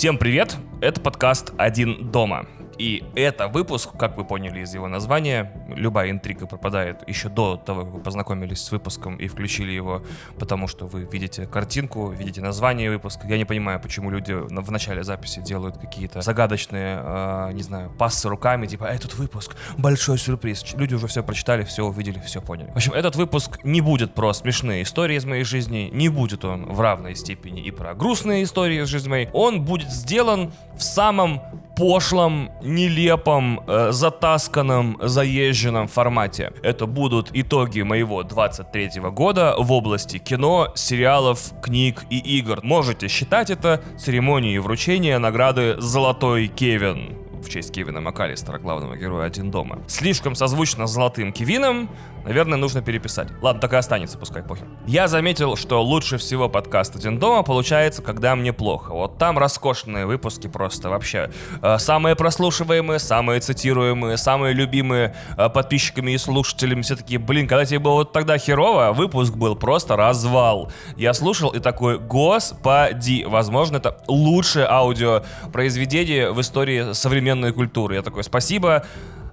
Всем привет! Это подкаст «Один дома». И это выпуск, как вы поняли из его названия, любая интрига пропадает еще до того, как вы познакомились с выпуском и включили его, потому что вы видите картинку, видите название выпуска. Я не понимаю, почему люди в начале записи делают какие-то загадочные, э, не знаю, пассы руками, типа, этот выпуск, большой сюрприз. Люди уже все прочитали, все увидели, все поняли. В общем, этот выпуск не будет про смешные истории из моей жизни, не будет он в равной степени и про грустные истории из жизни моей. Он будет сделан в самом пошлом, нелепом, э, затасканном, заезженном формате. Это будут итоги моего 23 года в области кино, сериалов, книг и игр. Можете считать это церемонией вручения награды «Золотой Кевин» в честь Кевина МакАлистера, главного героя «Один дома». Слишком созвучно с «Золотым Кевином», Наверное, нужно переписать. Ладно, так и останется, пускай похер. Я заметил, что лучше всего подкаст «Один дома» получается, когда мне плохо. Вот там роскошные выпуски просто вообще. Э, самые прослушиваемые, самые цитируемые, самые любимые э, подписчиками и слушателями. Все такие, блин, когда тебе было вот тогда херово, выпуск был просто развал. Я слушал и такой, господи, возможно, это лучшее аудиопроизведение в истории современной культуры. Я такой, спасибо,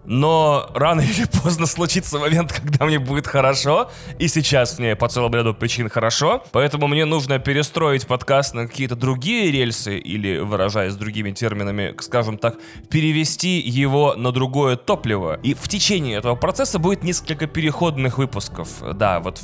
но рано или поздно случится момент, когда мне будет хорошо, и сейчас мне по целому ряду причин хорошо, поэтому мне нужно перестроить подкаст на какие-то другие рельсы, или, выражаясь другими терминами, скажем так, перевести его на другое топливо. И в течение этого процесса будет несколько переходных выпусков. Да, вот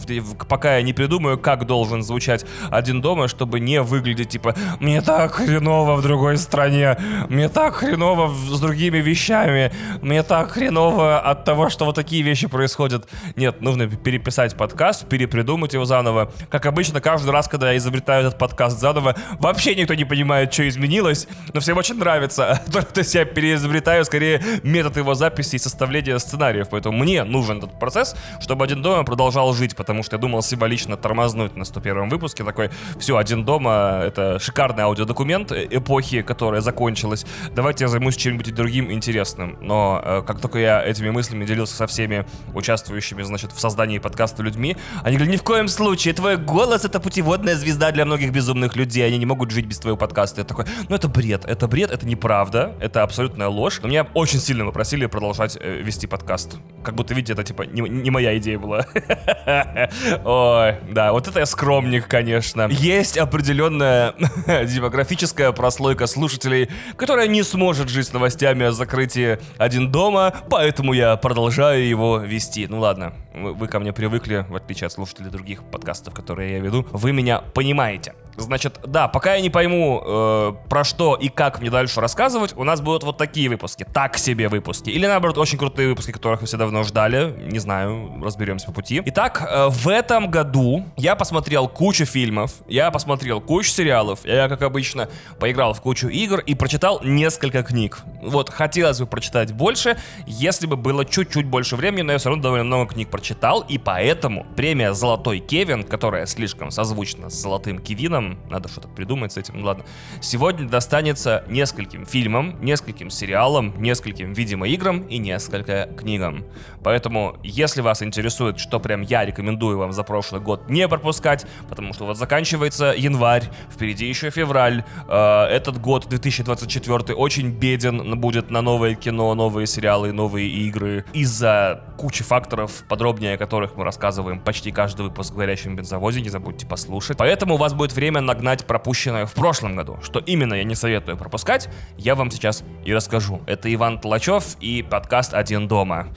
пока я не придумаю, как должен звучать «Один дома», чтобы не выглядеть типа «Мне так хреново в другой стране, мне так хреново с другими вещами, мне так хреново от того, что вот такие вещи происходят. Нет, нужно переписать подкаст, перепридумать его заново. Как обычно, каждый раз, когда я изобретаю этот подкаст заново, вообще никто не понимает, что изменилось, но всем очень нравится. То есть я переизобретаю скорее метод его записи и составления сценариев. Поэтому мне нужен этот процесс, чтобы «Один дома» продолжал жить, потому что я думал символично тормознуть на 101 выпуске. Такой, все, «Один дома» — это шикарный аудиодокумент эпохи, которая закончилась. Давайте я займусь чем-нибудь другим интересным. Но э, как только я этими мыслями делился со всеми участвующими, значит, в создании подкаста людьми, они говорили, ни в коем случае, твой голос — это путеводная звезда для многих безумных людей, они не могут жить без твоего подкаста. Я такой, ну это бред, это бред, это неправда, это абсолютная ложь. Но меня очень сильно попросили продолжать э, вести подкаст. Как будто, видите, это типа не, не моя идея была. Ой, да, вот это я скромник, конечно. Есть определенная демографическая прослойка слушателей, которая не сможет жить с новостями о закрытии «Один дома», поэтому я продолжаю его вести. Ну ладно, вы, вы ко мне привыкли, в отличие от слушателей других подкастов, которые я веду. Вы меня понимаете. Значит, да, пока я не пойму, э, про что и как мне дальше рассказывать, у нас будут вот такие выпуски, так себе выпуски. Или наоборот, очень крутые выпуски, которых вы все давно ждали. Не знаю, разберемся по пути. Итак, э, в этом году я посмотрел кучу фильмов, я посмотрел кучу сериалов, я, как обычно, поиграл в кучу игр и прочитал несколько книг. Вот, хотелось бы прочитать больше, если бы было чуть-чуть больше времени, но я все равно довольно много книг прочитал, и поэтому премия «Золотой Кевин», которая слишком созвучна с «Золотым Кевином», надо что-то придумать с этим, ну ладно, сегодня достанется нескольким фильмам, нескольким сериалам, нескольким видеоиграм и несколько книгам. Поэтому, если вас интересует, что прям я рекомендую вам за прошлый год не пропускать, потому что вот заканчивается январь, впереди еще февраль, э, этот год, 2024, очень беден будет на новое кино, новые сериалы, новые игры, из-за кучи факторов, подробнее о которых мы рассказываем почти каждый выпуск в «Горящем бензовозе», не забудьте послушать. Поэтому у вас будет время нагнать пропущенное в прошлом году. Что именно я не советую пропускать, я вам сейчас и расскажу. Это Иван Толачев и подкаст «Один дома».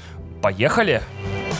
Поехали! Поехали!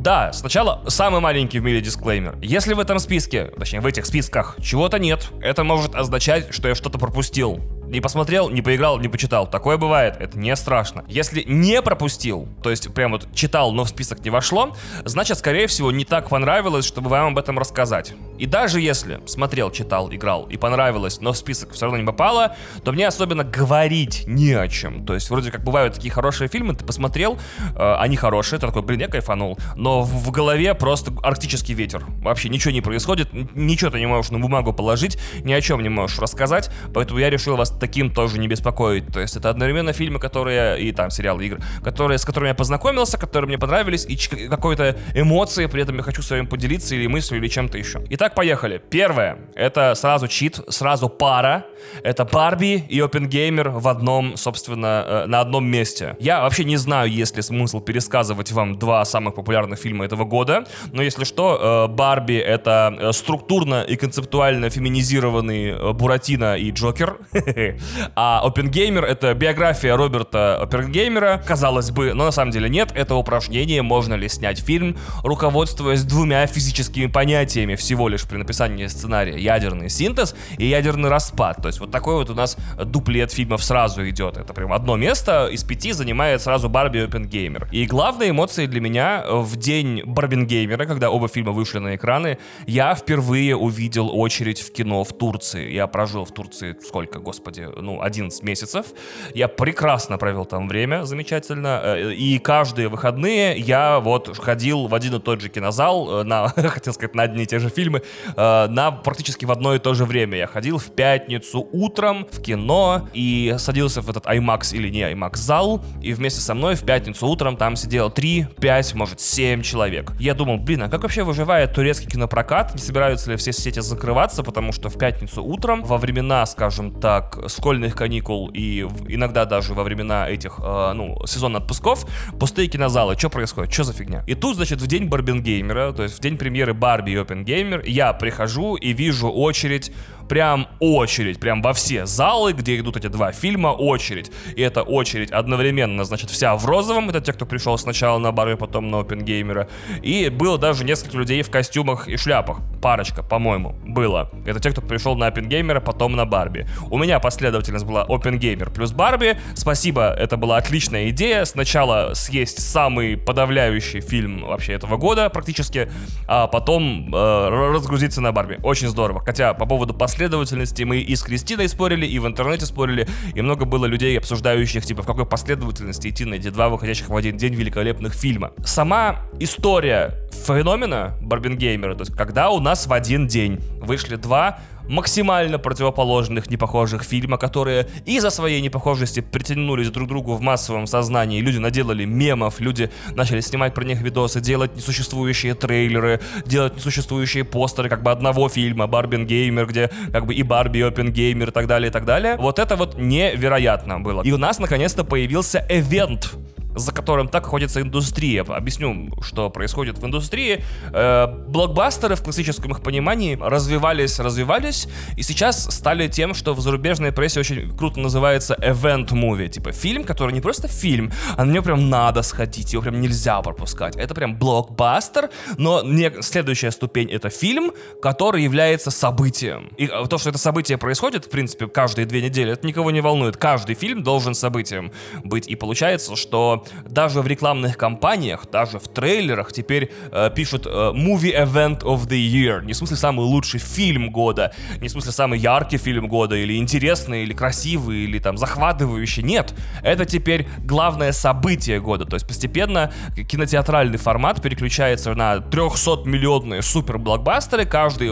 Да, сначала самый маленький в мире дисклеймер. Если в этом списке, точнее в этих списках, чего-то нет, это может означать, что я что-то пропустил Не посмотрел, не поиграл, не почитал. Такое бывает, это не страшно. Если не пропустил, то есть прям вот читал, но в список не вошло, значит, скорее всего, не так понравилось, чтобы вам об этом рассказать. И даже если смотрел, читал, играл и понравилось, но в список все равно не попало, то мне особенно говорить не о чем. То есть вроде как бывают такие хорошие фильмы, ты посмотрел, э, они хорошие, ты такой, блин, я кайфанул. Но в, в голове просто арктический ветер. Вообще ничего не происходит, ничего ты не можешь на бумагу положить, ни о чем не можешь рассказать, поэтому я решил вас таким тоже не беспокоить. То есть это одновременно фильмы, которые, и там сериалы, игры, которые, с которыми я познакомился, которые мне понравились, и какой-то эмоции, при этом я хочу с вами поделиться или мыслью, или чем-то еще. Итак, поехали. Первое, это сразу чит, сразу пара. Это Барби и Опенгеймер в одном, собственно, э, на одном месте. Я вообще не знаю, есть ли смысл пересказывать вам два самых популярных фильма этого года, но если что, э, Барби это э, структурно и концептуально феминизированный Буратино и Джокер, а Опенгеймер это биография Роберта Опенгеймера, казалось бы, но на самом деле нет, это упражнение, можно ли снять фильм, руководствуясь двумя физическими понятиями всего лишь при написании сценария. Ядерный синтез и ядерный распад. То есть вот такой вот у нас дуплет фильмов сразу идет. Это прям одно место из пяти занимает сразу Барби Опенгеймер. И главные эмоции для меня в день Барбингеймера, когда оба фильма вышли на экраны, я впервые увидел очередь в кино в Турции. Я прожил в Турции сколько, господи, ну, 11 месяцев. Я прекрасно провел там время, замечательно. Э, и каждые выходные я вот ходил в один и тот же кинозал, э, на, хотел сказать, на одни и те же фильмы, э, на практически в одно и то же время. Я ходил в пятницу утром в кино и садился в этот IMAX или не IMAX зал, и вместе со мной в пятницу утром там сидело 3, 5, может 7 человек. Я думал, блин, а как вообще выживает турецкий кинопрокат? Не собираются ли все сети закрываться, потому что в пятницу утром, во времена, скажем так, школьных каникул и иногда даже во времена этих, э, ну, сезона отпусков, пустые кинозалы, что происходит, что за фигня? И тут, значит, в день Барбингеймера, то есть в день премьеры Барби и Опенгеймер, я прихожу и вижу очередь прям очередь, прям во все залы, где идут эти два фильма, очередь. И эта очередь одновременно, значит, вся в розовом, это те, кто пришел сначала на бары, потом на Опенгеймера. И было даже несколько людей в костюмах и шляпах. Парочка, по-моему, было. Это те, кто пришел на Опенгеймера, потом на Барби. У меня последовательность была Опенгеймер плюс Барби. Спасибо, это была отличная идея. Сначала съесть самый подавляющий фильм вообще этого года практически, а потом э, разгрузиться на Барби. Очень здорово. Хотя по поводу последовательности последовательности мы и с Кристиной спорили, и в интернете спорили, и много было людей, обсуждающих, типа, в какой последовательности идти на эти два выходящих в один день великолепных фильма. Сама история феномена Барбингеймера, то есть когда у нас в один день вышли два максимально противоположных, непохожих фильма, которые из-за своей непохожести притянулись друг к другу в массовом сознании. Люди наделали мемов, люди начали снимать про них видосы, делать несуществующие трейлеры, делать несуществующие постеры как бы одного фильма, Барбин Геймер, где как бы и Барби, и Опен Геймер и так далее, и так далее. Вот это вот невероятно было. И у нас наконец-то появился эвент за которым так охотится индустрия. Объясню, что происходит в индустрии. Э, блокбастеры в классическом их понимании развивались, развивались, и сейчас стали тем, что в зарубежной прессе очень круто называется event movie. Типа фильм, который не просто фильм, а на него прям надо сходить, его прям нельзя пропускать. Это прям блокбастер, но не следующая ступень это фильм, который является событием. И то, что это событие происходит, в принципе, каждые две недели, это никого не волнует. Каждый фильм должен событием быть. И получается, что даже в рекламных кампаниях, даже в трейлерах теперь э, пишут э, Movie Event of the Year. Не в смысле самый лучший фильм года, не в смысле самый яркий фильм года, или интересный, или красивый, или там захватывающий. Нет, это теперь главное событие года. То есть постепенно кинотеатральный формат переключается на 300-миллионные супер-блокбастеры, каждый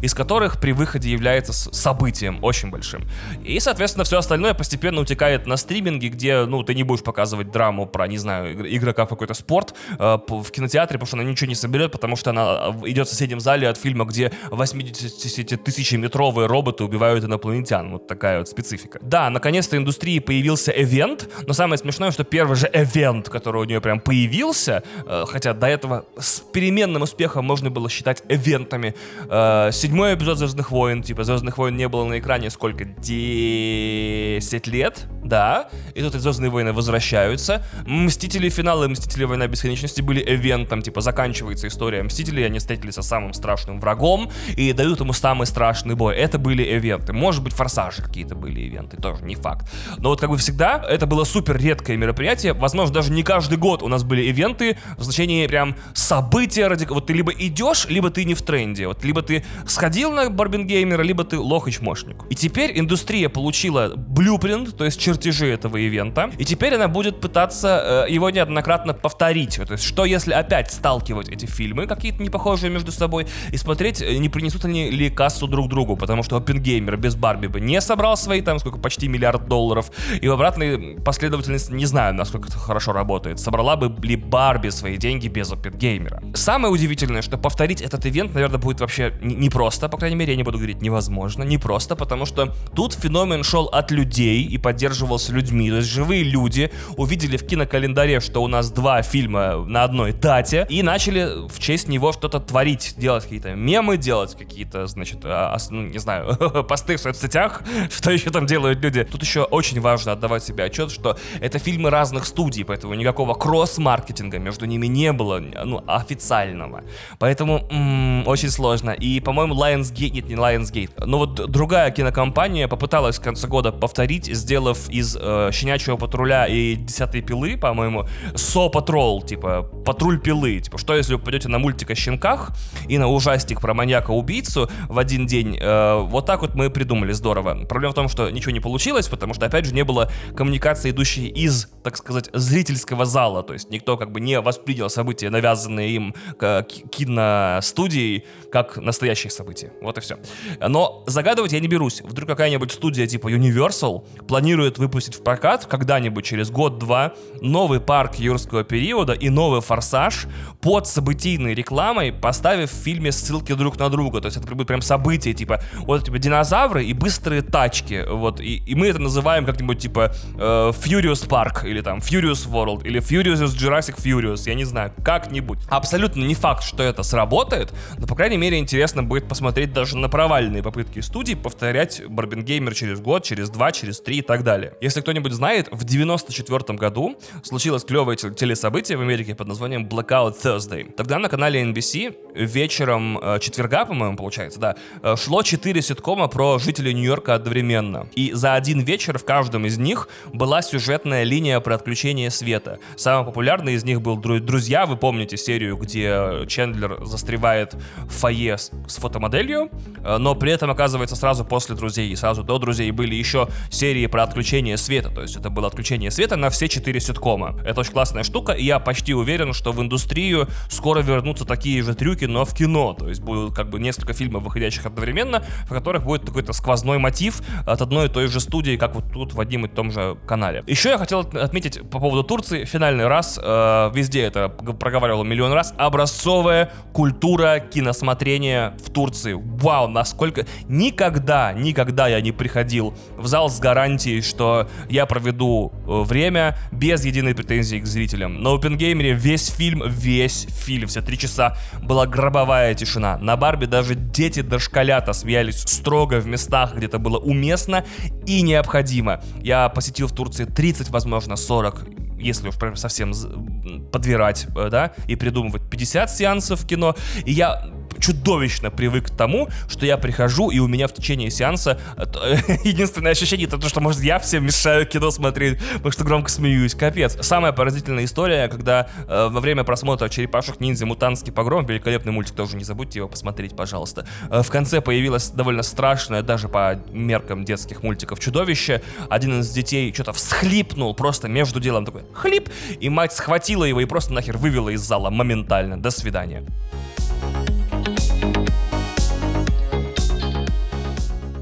из которых при выходе является событием очень большим. И, соответственно, все остальное постепенно утекает на стриминге, где, ну, ты не будешь показывать драму про, не знаю, игрока в какой-то спорт э, в кинотеатре, потому что она ничего не соберет, потому что она э, идет в соседнем зале от фильма, где 80 тысяч метровые роботы убивают инопланетян. Вот такая вот специфика. Да, наконец-то индустрии появился эвент, но самое смешное, что первый же эвент, который у нее прям появился, э, хотя до этого с переменным успехом можно было считать эвентами. Э, седьмой эпизод Звездных войн, типа Звездных войн не было на экране сколько? 10 лет, да. И тут Звездные войны возвращаются. Мстители финалы, Мстители Война Бесконечности были эвентом, типа заканчивается история Мстителей, они встретились со самым страшным врагом и дают ему самый страшный бой. Это были ивенты. Может быть, форсажи какие-то были ивенты, тоже не факт. Но вот как бы всегда, это было супер редкое мероприятие. Возможно, даже не каждый год у нас были ивенты в значении прям события ради... Вот ты либо идешь, либо ты не в тренде. Вот либо ты сходил на Барбингеймера, либо ты лох и чмошник. И теперь индустрия получила блюпринт, то есть чертежи этого ивента, и теперь она будет пытаться э, его неоднократно повторить. То есть, что если опять сталкивать эти фильмы, какие-то не похожие между собой, и смотреть, э, не принесут они ли кассу друг другу, потому что Оппенгеймер без Барби бы не собрал свои, там, сколько, почти миллиард долларов, и в обратной последовательности не знаю, насколько это хорошо работает. Собрала бы ли Барби свои деньги без Оппенгеймера. Самое удивительное, что повторить этот ивент, наверное, будет вообще непросто, по крайней мере, я не буду говорить невозможно, непросто, потому что тут феномен шел от людей и поддерживался людьми, то есть живые люди увидели в кинокалендаре, что у нас два фильма на одной дате, и начали в честь него что-то творить, делать какие-то мемы, делать какие-то, значит, а, ну, не знаю, посты в соцсетях, что еще там делают люди. Тут еще очень важно отдавать себе отчет, что это фильмы разных студий, поэтому никакого кросс-маркетинга между ними не было, ну, официального. Поэтому м-м, очень сложно. И, по-моему, Lionsgate, нет, не Lionsgate, но вот другая кинокомпания попыталась в конце года повторить, сделав из э, Щенячьего патруля и Десятой пилы, по-моему, Со Патрол, типа, патруль пилы. Типа, что если вы пойдете на мультик о щенках и на ужастик про маньяка-убийцу в один день, э, вот так вот мы придумали, здорово. Проблема в том, что ничего не получилось, потому что, опять же, не было коммуникации, идущей из, так сказать, зрительского зала. То есть никто как бы не воспринял события, навязанные им киностудией, как настоящие события. Вот и все. Но загадывать я не берусь. Вдруг какая-нибудь студия типа Universal планирует выпустить в прокат когда-нибудь через год-два новый парк юрского периода и новый форсаж под событийной рекламой, поставив в фильме ссылки друг на друга. То есть это бы прям событие, типа, вот типа динозавры и быстрые тачки. Вот, и, и мы это называем как-нибудь типа э, Furious Park, или там Furious World, или Furious Jurassic Furious, я не знаю, как-нибудь. Абсолютно не факт, что это сработает, но, по крайней мере, интересно будет посмотреть даже на провальные попытки студии повторять Барбингеймер через год, через два, через три и так далее. Если кто-нибудь знает, в 94 году случилось клевое телесобытие в Америке под названием Blackout Thursday. Тогда на канале NBC вечером э, четверга, по-моему, получается, да, э, шло 4 ситкома про жителей Нью-Йорка одновременно. И за один вечер в каждом из них была сюжетная линия про отключение света. Самый популярный из них был «Друзья». Вы помните серию, где Чендлер застревает в фойе с, с фотомоделью, э, но при этом, оказывается, сразу после «Друзей» и сразу до «Друзей» были еще серии про отключение света. То есть это было отключение света на все четыре ситкома. Это очень классная штука, и я почти уверен, что в индустрию скоро вернутся такие же трюки, но в кино. То есть будут как бы несколько фильмов, выходящих одновременно, в которых будет какой-то сквозной мотив от одной и той же студии, как вот тут в одном и том же канале. Еще я хотел отметить по поводу Турции, финальный раз, э, везде это проговаривал миллион раз, образцовая культура киносмотрения в Турции. Вау, насколько... Никогда, никогда я не приходил в зал с гарантией, что я проведу э, время без единой претензии к зрителям. На Опенгеймере весь фильм, весь фильм, все три часа была гробовая тишина. На Барби даже дети дошколята смеялись строго в местах, где это было уместно и необходимо. Я посетил в Турции 30, возможно, 40 если уж прям совсем подбирать, э, да, и придумывать 50 сеансов кино. И я чудовищно привык к тому, что я прихожу, и у меня в течение сеанса э, единственное ощущение это то, что, может, я всем мешаю кино смотреть, потому что громко смеюсь. Капец. Самая поразительная история, когда э, во время просмотра «Черепашек ниндзя. Мутантский погром», великолепный мультик, тоже не забудьте его посмотреть, пожалуйста, э, в конце появилось довольно страшное, даже по меркам детских мультиков, чудовище. Один из детей что-то всхлипнул просто между делом такой хлип, и мать схватила его и просто нахер вывела из зала моментально. До свидания.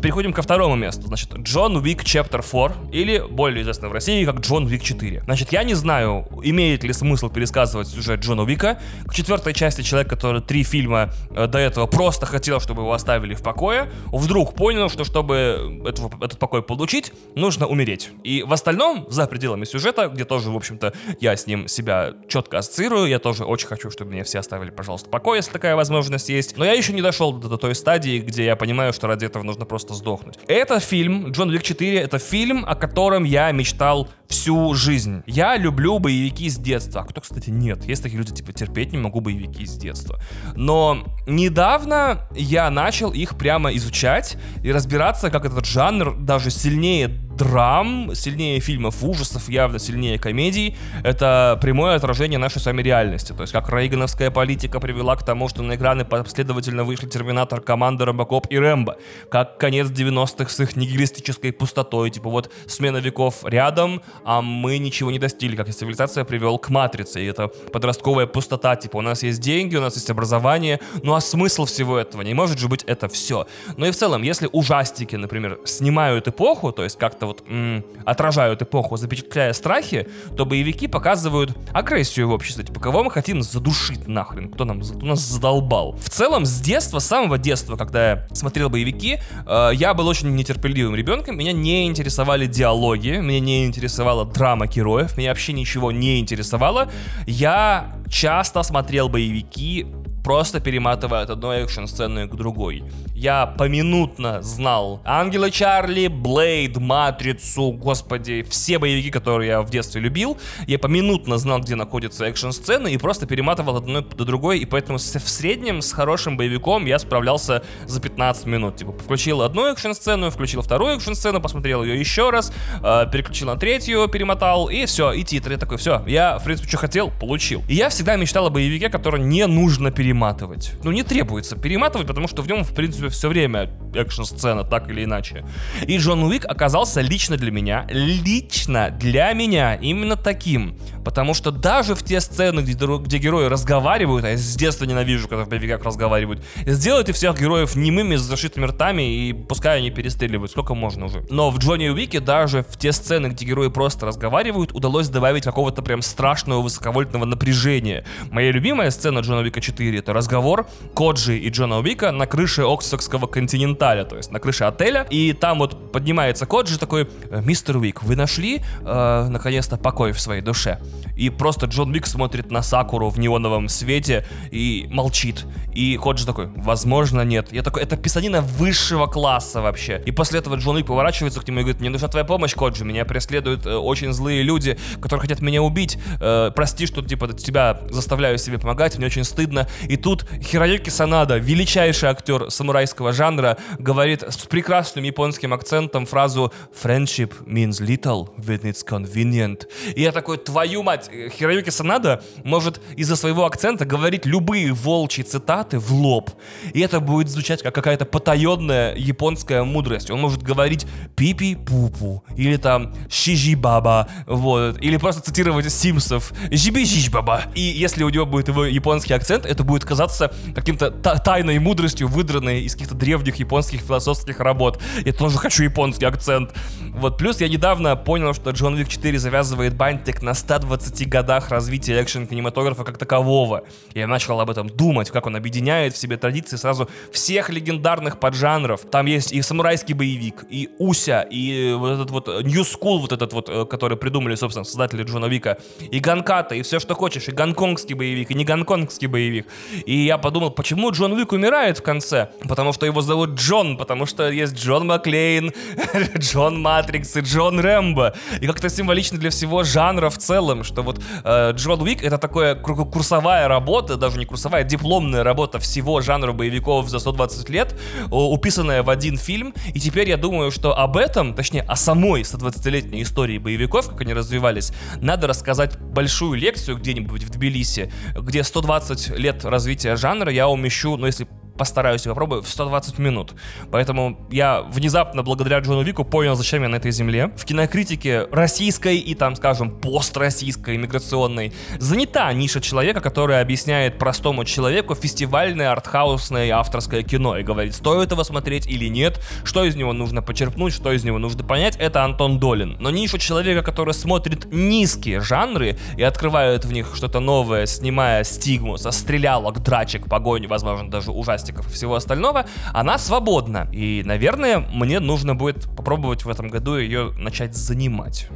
Переходим ко второму месту. Значит, Джон Уик Chapter 4, или более известно в России как Джон Уик 4. Значит, я не знаю, имеет ли смысл пересказывать сюжет Джона Уика. К четвертой части человек, который три фильма э, до этого просто хотел, чтобы его оставили в покое, вдруг понял, что чтобы этого, этот покой получить, нужно умереть. И в остальном, за пределами сюжета, где тоже, в общем-то, я с ним себя четко ассоциирую, я тоже очень хочу, чтобы меня все оставили, пожалуйста, в покое, если такая возможность есть. Но я еще не дошел до, до той стадии, где я понимаю, что ради этого нужно просто сдохнуть. Это фильм, Джон Уик 4, это фильм, о котором я мечтал всю жизнь. Я люблю боевики с детства. А кто, кстати, нет. Есть такие люди, типа, терпеть не могу боевики с детства. Но недавно я начал их прямо изучать и разбираться, как этот жанр даже сильнее драм, сильнее фильмов ужасов, явно сильнее комедий. Это прямое отражение нашей с вами реальности. То есть, как рейгановская политика привела к тому, что на экраны последовательно вышли Терминатор, Команда, Робокоп и Рэмбо. Как конец 90-х с их нигилистической пустотой. Типа вот смена веков рядом, а мы ничего не достигли, как и цивилизация привел к матрице. И это подростковая пустота. Типа у нас есть деньги, у нас есть образование. Ну а смысл всего этого? Не может же быть это все. Но и в целом, если ужастики, например, снимают эпоху, то есть как-то вот м, отражают эпоху, запечатляя страхи, то боевики показывают агрессию в обществе. Типа, кого мы хотим задушить нахрен? Кто, нам, кто нас задолбал? В целом, с детства, с самого детства, когда я смотрел боевики, э, я был очень нетерпеливым ребенком. Меня не интересовали диалоги, меня не интересовала драма героев, меня вообще ничего не интересовало. Я часто смотрел боевики просто перематывая от одной экшн-сцены к другой. Я поминутно знал Ангела Чарли, Блейд, Матрицу, господи, все боевики, которые я в детстве любил. Я поминутно знал, где находятся экшн-сцены и просто перематывал от одной до другой, и поэтому в среднем с хорошим боевиком я справлялся за 15 минут. Типа, включил одну экшн-сцену, включил вторую экшн-сцену, посмотрел ее еще раз, э, переключил на третью, перемотал, и все, и титры. Такой, все, я, в принципе, что хотел, получил. И я всегда мечтал о боевике, который не нужно перематывать перематывать. Ну, не требуется перематывать, потому что в нем, в принципе, все время экшн-сцена, так или иначе. И Джон Уик оказался лично для меня, лично для меня именно таким. Потому что даже в те сцены, где, где герои разговаривают, а я с детства ненавижу, когда в боевиках разговаривают, сделайте всех героев немыми, с зашитыми ртами, и пускай они перестреливают, сколько можно уже. Но в Джонни Уике даже в те сцены, где герои просто разговаривают, удалось добавить какого-то прям страшного высоковольтного напряжения. Моя любимая сцена Джона Уика 4 это разговор Коджи и Джона Уика на крыше Оксфордского континенталя, то есть на крыше отеля. И там вот поднимается Коджи такой, «Э, мистер Уик, вы нашли э, наконец-то покой в своей душе? И просто Джон Уик смотрит на Сакуру в неоновом свете и молчит. И Коджи такой, возможно, нет. Я такой, это писанина высшего класса вообще. И после этого Джон Уик поворачивается к нему и говорит, мне нужна твоя помощь, Коджи, меня преследуют э, очень злые люди, которые хотят меня убить. Э, прости, что типа тебя заставляю себе помогать, мне очень стыдно. И тут Хироюки Санада, величайший актер самурайского жанра, говорит с прекрасным японским акцентом фразу «Friendship means little when it's convenient». И я такой, твою мать, Хироюки Санада может из-за своего акцента говорить любые волчьи цитаты в лоб. И это будет звучать как какая-то потаенная японская мудрость. Он может говорить «пипи-пупу» или там «шижи-баба», вот, или просто цитировать Симсов «жиби-жиж-баба». И если у него будет его японский акцент, это будет казаться каким-то тайной мудростью, выдранной из каких-то древних японских философских работ. Я тоже хочу японский акцент. Вот, плюс я недавно понял, что Джон Вик 4 завязывает бантик на 120 годах развития экшен-кинематографа как такового. Я начал об этом думать, как он объединяет в себе традиции сразу всех легендарных поджанров. Там есть и самурайский боевик, и Уся, и вот этот вот New School, вот этот вот, э, который придумали, собственно, создатели Джона Вика, и Ганката, и все, что хочешь, и гонконгский боевик, и не гонконгский боевик. И я подумал, почему Джон Уик умирает в конце? Потому что его зовут Джон, потому что есть Джон Маклейн, Джон Матрикс и Джон Рэмбо. И как-то символично для всего жанра в целом, что вот э, Джон Уик это такая курсовая работа, даже не курсовая, а дипломная работа всего жанра боевиков за 120 лет, уписанная в один фильм. И теперь я думаю, что об этом, точнее, о самой 120-летней истории боевиков, как они развивались, надо рассказать большую лекцию где-нибудь в Тбилиси, где 120 лет развития жанра я умещу, ну если постараюсь и попробую, в 120 минут. Поэтому я внезапно, благодаря Джону Вику, понял, зачем я на этой земле. В кинокритике российской и там, скажем, построссийской, иммиграционной занята ниша человека, который объясняет простому человеку фестивальное, артхаусное авторское кино и говорит, стоит его смотреть или нет, что из него нужно почерпнуть, что из него нужно понять, это Антон Долин. Но ниша человека, который смотрит низкие жанры и открывает в них что-то новое, снимая стигму со стрелялок, драчек, погонь, возможно, даже ужастик пластиков и всего остального, она свободна. И, наверное, мне нужно будет попробовать в этом году ее начать занимать.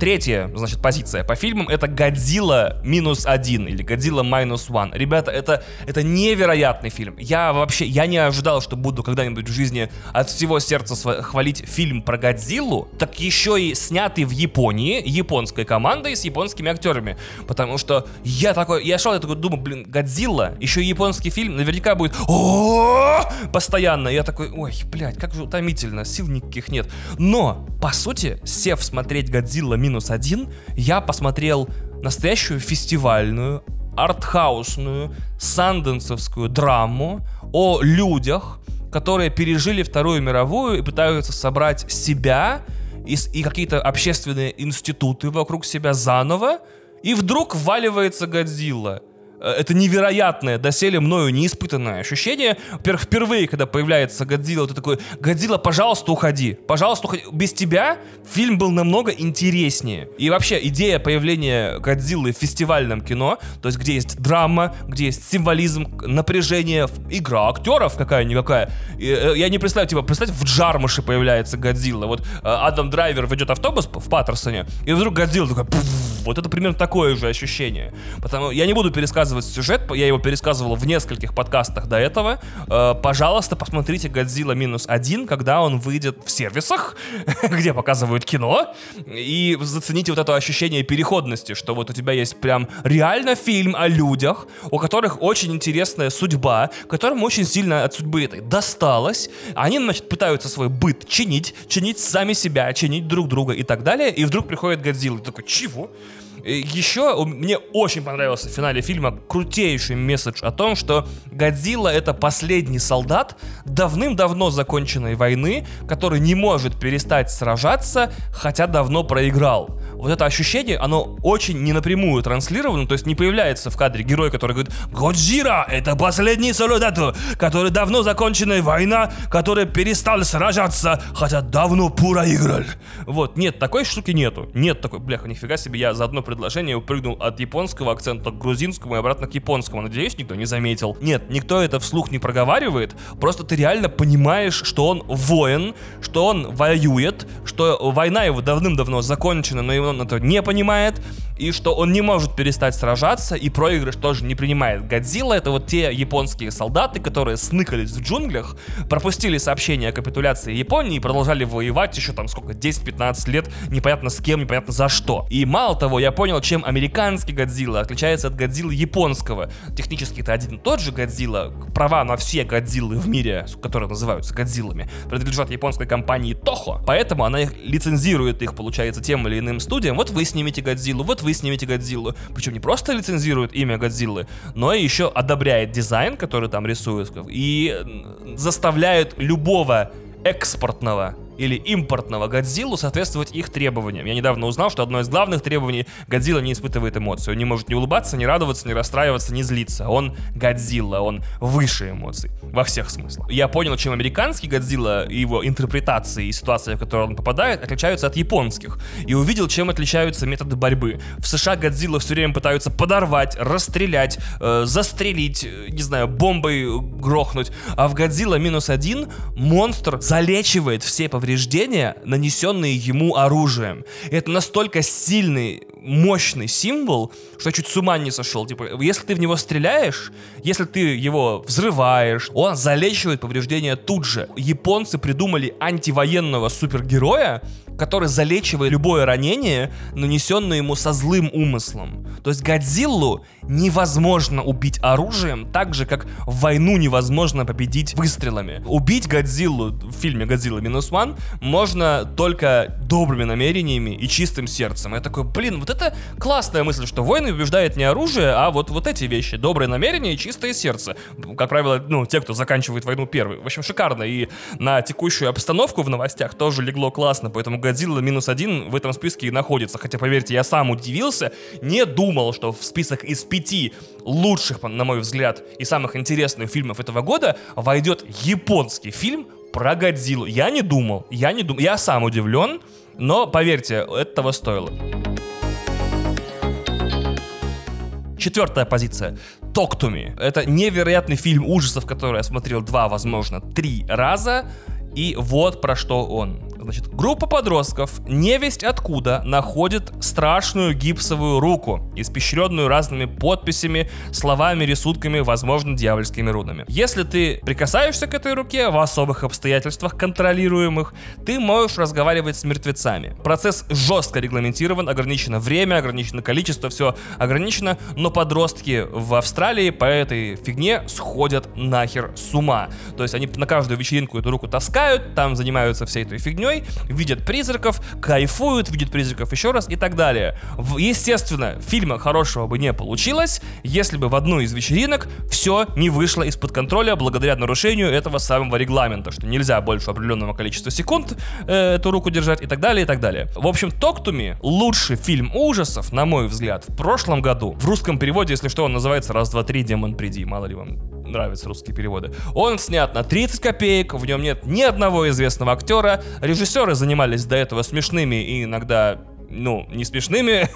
Третья, значит, позиция по фильмам это Годзилла минус один или Годзилла минус one. Ребята, это, это невероятный фильм. Я вообще, я не ожидал, что буду когда-нибудь в жизни от всего сердца хвалить фильм про Годзиллу, так еще и снятый в Японии, японской командой с японскими актерами. Потому что я такой, я шел, я такой думаю, блин, Годзилла, еще японский фильм, наверняка будет постоянно. Я такой, ой, блядь, как же утомительно, сил никаких нет. Но, по сути, сев смотреть Годзилла минус один, я посмотрел настоящую фестивальную, артхаусную, санденсовскую драму о людях, которые пережили Вторую мировую и пытаются собрать себя и, и какие-то общественные институты вокруг себя заново, и вдруг вваливается Годзилла. Э, это невероятное, доселе мною неиспытанное ощущение. Во-первых, впервые, когда появляется Годзилла, ты такой, Годзилла, пожалуйста, уходи. Пожалуйста, уходи. Без тебя фильм был намного интереснее. И вообще, идея появления Годзиллы в фестивальном кино, то есть где есть драма, где есть символизм, напряжение, игра актеров какая-никакая. Э, я не представляю, типа, представь, в Джармуше появляется Годзилла. Вот э, Адам Драйвер ведет автобус в Паттерсоне, и вдруг Годзилла такой, вот это примерно такое же ощущение. Потому я не буду пересказывать пересказывать сюжет, я его пересказывал в нескольких подкастах до этого. Э, пожалуйста, посмотрите Годзилла минус один, когда он выйдет в сервисах, где показывают кино, и зацените вот это ощущение переходности, что вот у тебя есть прям реально фильм о людях, у которых очень интересная судьба, которым очень сильно от судьбы этой досталось. Они, значит, пытаются свой быт чинить, чинить сами себя, чинить друг друга и так далее, и вдруг приходит Годзилла и такой, чего? Еще мне очень понравился в финале фильма крутейший месседж о том, что Годзилла это последний солдат давным-давно законченной войны, который не может перестать сражаться, хотя давно проиграл. Вот это ощущение, оно очень не напрямую транслировано, то есть не появляется в кадре герой, который говорит «Годзира, это последний солдат, который давно законченная война, который перестал сражаться, хотя давно проиграл». Вот, нет, такой штуки нету. Нет такой, бляха, нифига себе, я за одно предложение упрыгнул от японского акцента к грузинскому и обратно к японскому. Надеюсь, никто не заметил. Нет, никто это вслух не проговаривает. Просто ты реально понимаешь, что он воин, что он воюет, что война его давным-давно закончена, но он это не понимает и что он не может перестать сражаться, и проигрыш тоже не принимает. Годзилла — это вот те японские солдаты, которые сныкались в джунглях, пропустили сообщение о капитуляции Японии и продолжали воевать еще там сколько, 10-15 лет, непонятно с кем, непонятно за что. И мало того, я понял, чем американский Годзилла отличается от Годзиллы японского. Технически это один и тот же Годзилла, права на все Годзиллы в мире, которые называются Годзиллами, принадлежат японской компании Toho, поэтому она их лицензирует их, получается, тем или иным студиям. Вот вы снимете Годзиллу, вот вы вы снимете Годзиллу. Причем не просто лицензирует имя Годзиллы, но и еще одобряет дизайн, который там рисуют, и заставляет любого экспортного или импортного Годзиллу соответствовать их требованиям. Я недавно узнал, что одно из главных требований Годзилла не испытывает эмоций. Он не может не улыбаться, не радоваться, не расстраиваться, не злиться. Он Годзилла, он выше эмоций. Во всех смыслах. Я понял, чем американский Годзилла и его интерпретации и ситуация, в которую он попадает, отличаются от японских. И увидел, чем отличаются методы борьбы. В США Годзилла все время пытаются подорвать, расстрелять, э, застрелить, э, не знаю, бомбой грохнуть. А в Годзилла минус один монстр залечивает все повреждения повреждения, нанесенные ему оружием. И это настолько сильный, мощный символ, что я чуть с ума не сошел. Типа, если ты в него стреляешь, если ты его взрываешь, он залечивает повреждения тут же. Японцы придумали антивоенного супергероя, который залечивает любое ранение, нанесенное ему со злым умыслом. То есть Годзиллу невозможно убить оружием, так же, как войну невозможно победить выстрелами. Убить Годзиллу в фильме «Годзилла минус one» можно только добрыми намерениями и чистым сердцем. Я такой, блин, вот это классная мысль, что войны побеждает не оружие, а вот, вот эти вещи. Добрые намерения и чистое сердце. Как правило, ну, те, кто заканчивает войну первый. В общем, шикарно. И на текущую обстановку в новостях тоже легло классно, поэтому Годзилла минус один в этом списке находится. Хотя, поверьте, я сам удивился, не думал, что в список из пяти лучших, на мой взгляд, и самых интересных фильмов этого года войдет японский фильм про Годзиллу. Я не думал, я не думал, я сам удивлен, но поверьте, этого стоило. Четвертая позиция. Talk to me. Это невероятный фильм ужасов, который я смотрел два, возможно, три раза. И вот про что он. Значит, группа подростков, невесть откуда, находит страшную гипсовую руку, испещренную разными подписями, словами, рисунками, возможно, дьявольскими рунами. Если ты прикасаешься к этой руке в особых обстоятельствах, контролируемых, ты можешь разговаривать с мертвецами. Процесс жестко регламентирован, ограничено время, ограничено количество, все ограничено, но подростки в Австралии по этой фигне сходят нахер с ума. То есть они на каждую вечеринку эту руку таскают, там занимаются всей этой фигней, видят призраков, кайфуют, видят призраков еще раз и так далее. Естественно, фильма хорошего бы не получилось, если бы в одну из вечеринок все не вышло из-под контроля благодаря нарушению этого самого регламента, что нельзя больше определенного количества секунд э, эту руку держать и так далее, и так далее. В общем, Me лучший фильм ужасов, на мой взгляд, в прошлом году. В русском переводе, если что, он называется «Раз, два, три, демон, приди». Мало ли вам нравятся русские переводы. Он снят на 30 копеек, в нем нет ни одного известного актера. Режиссеры занимались до этого смешными и иногда ну, не смешными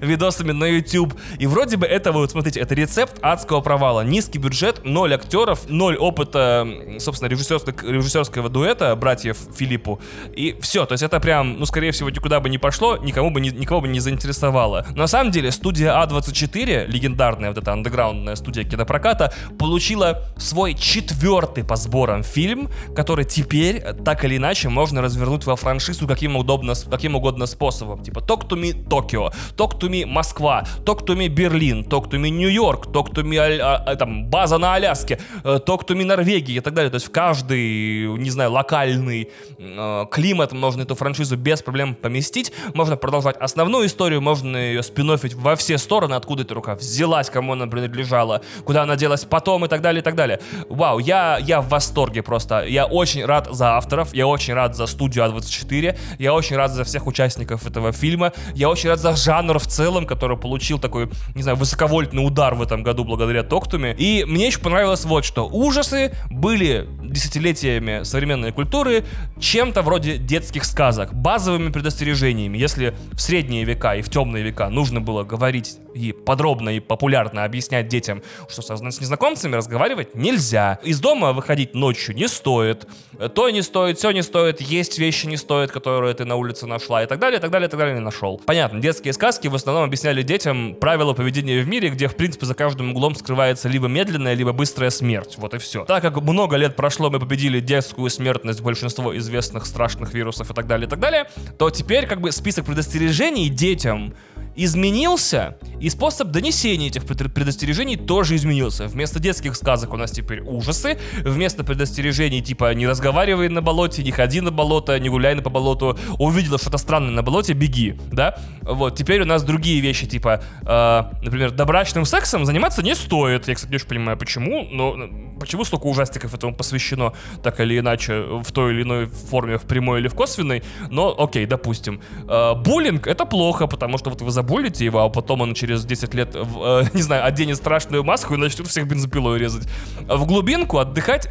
видосами на YouTube. И вроде бы это, вот смотрите, это рецепт адского провала. Низкий бюджет, ноль актеров, ноль опыта, собственно, режиссерского, режиссерского дуэта братьев Филиппу. И все, то есть это прям, ну, скорее всего, никуда бы не пошло, никому бы не, никого бы не заинтересовало. Но на самом деле студия А24, легендарная вот эта андеграундная студия кинопроката, получила свой четвертый по сборам фильм, который теперь так или иначе можно развернуть во франшизу каким, удобно, каким угодно способом. Типа Talk to me Токио, Talk to me Москва, Talk to me Берлин, Talk to me Нью-Йорк, Talk to me а, а, там база на Аляске, э, Talk to me Норвегия и так далее. То есть в каждый, не знаю, локальный э, климат можно эту франшизу без проблем поместить. Можно продолжать основную историю, можно ее спин во все стороны, откуда эта рука взялась, кому она принадлежала, куда она делась потом и так далее, и так далее. Вау, я, я в восторге просто. Я очень рад за авторов, я очень рад за студию А24, я очень рад за всех участников этого фильма фильма. Я очень рад за жанр в целом, который получил такой, не знаю, высоковольтный удар в этом году благодаря Токтуме. И мне еще понравилось вот что. Ужасы были десятилетиями современной культуры чем-то вроде детских сказок, базовыми предостережениями. Если в средние века и в темные века нужно было говорить и подробно и популярно объяснять детям, что с незнакомцами разговаривать нельзя. Из дома выходить ночью не стоит. То не стоит, все не стоит, есть вещи не стоит, которые ты на улице нашла и так далее, и так далее, и так далее не нашел. Понятно, детские сказки в основном объясняли детям правила поведения в мире, где, в принципе, за каждым углом скрывается либо медленная, либо быстрая смерть. Вот и все. Так как много лет прошло, мы победили детскую смертность, большинство известных страшных вирусов и так далее, и так далее, то теперь как бы список предостережений детям изменился, и способ донесения этих предостережений тоже изменился. Вместо детских сказок у нас теперь ужасы, вместо предостережений типа «не разговаривай на болоте», «не ходи на болото», «не гуляй на по болоту», «увидела что-то странное на болоте, беги», да? Вот, теперь у нас другие вещи, типа, э, например, добрачным сексом заниматься не стоит. Я, кстати, не очень понимаю, почему, но почему столько ужастиков этому посвящено, так или иначе, в той или иной форме, в прямой или в косвенной, но окей, допустим. Э, буллинг — это плохо, потому что вот вы забулите его, а потом он через 10 лет, э, не знаю, оденет страшную маску и начнет всех бензопилой резать. В глубинку отдыхать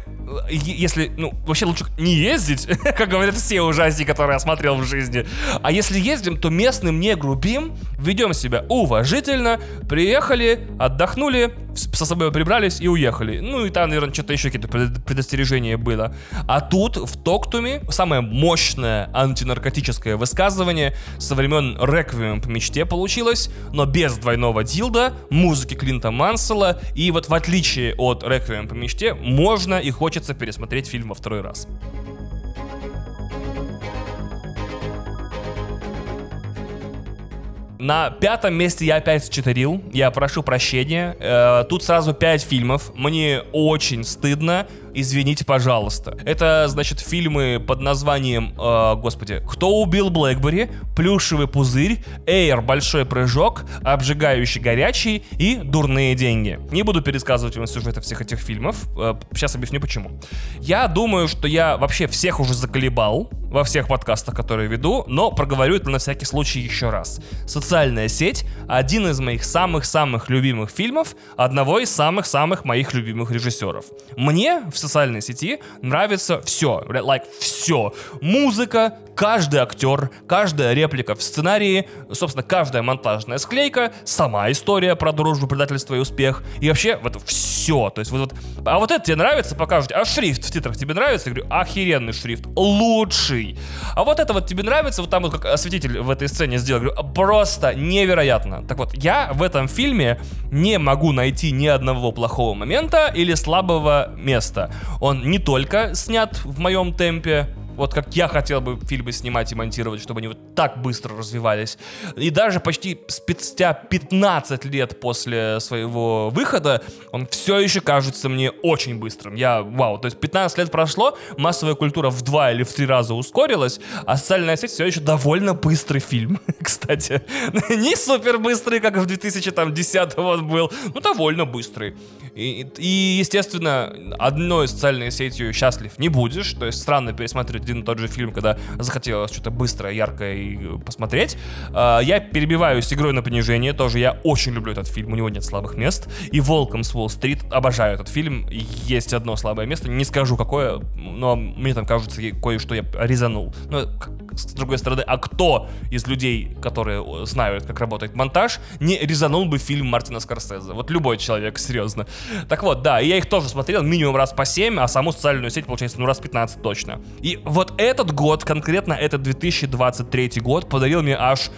если, ну, вообще лучше не ездить, как говорят все ужастики, которые я смотрел в жизни. А если ездим, то местным не грубим, ведем себя уважительно, приехали, отдохнули, со собой прибрались и уехали. Ну и там, наверное, что-то еще какие-то предостережения было. А тут, в Токтуме, самое мощное антинаркотическое высказывание со времен Реквием по мечте получилось, но без двойного дилда, музыки Клинта Мансела, и вот в отличие от Реквием по мечте, можно и хочется пересмотреть фильм во второй раз. На пятом месте я опять считарил. Я прошу прощения. Э, тут сразу пять фильмов. Мне очень стыдно извините, пожалуйста. Это, значит, фильмы под названием, э, господи, «Кто убил Блэкбери», «Плюшевый пузырь», «Эйр. Большой прыжок», «Обжигающий горячий» и «Дурные деньги». Не буду пересказывать вам сюжеты всех этих фильмов. Э, сейчас объясню почему. Я думаю, что я вообще всех уже заколебал во всех подкастах, которые веду, но проговорю это на всякий случай еще раз. «Социальная сеть» — один из моих самых-самых любимых фильмов одного из самых-самых моих любимых режиссеров. Мне в социальной сети нравится все, like все. Музыка, каждый актер, каждая реплика в сценарии, собственно, каждая монтажная склейка, сама история про дружбу, предательство и успех. И вообще, вот все. То есть вот, вот а вот это тебе нравится, покажете. А шрифт в титрах тебе нравится? Я говорю, охеренный шрифт, лучший. А вот это вот тебе нравится, вот там вот как осветитель в этой сцене сделал, говорю, просто невероятно. Так вот, я в этом фильме не могу найти ни одного плохого момента или слабого места. Он не только снят в моем темпе, вот как я хотел бы фильмы снимать и монтировать, чтобы они вот так быстро развивались. И даже почти спустя 15 лет после своего выхода он все еще кажется мне очень быстрым. Я, вау, то есть 15 лет прошло, массовая культура в два или в три раза ускорилась, а социальная сеть все еще довольно быстрый фильм, кстати. Не супер быстрый, как в 2010 он был, но довольно быстрый. И, и, естественно, одной социальной сетью счастлив не будешь, то есть странно пересматривать один и тот же фильм, когда захотелось что-то быстрое, яркое и посмотреть. А, я перебиваю с игрой на понижение, тоже я очень люблю этот фильм, у него нет слабых мест. И Волком с Уолл-стрит, обожаю этот фильм. Есть одно слабое место, не скажу какое, но мне там кажется кое-что я резанул. Но с другой стороны, а кто из людей, которые знают, как работает монтаж, не резанул бы фильм Мартина Скорсезе? Вот любой человек, серьезно. Так вот, да, я их тоже смотрел минимум раз по 7, а саму социальную сеть, получается, ну раз 15 точно. И вот этот год, конкретно этот 2023 год, подарил мне аж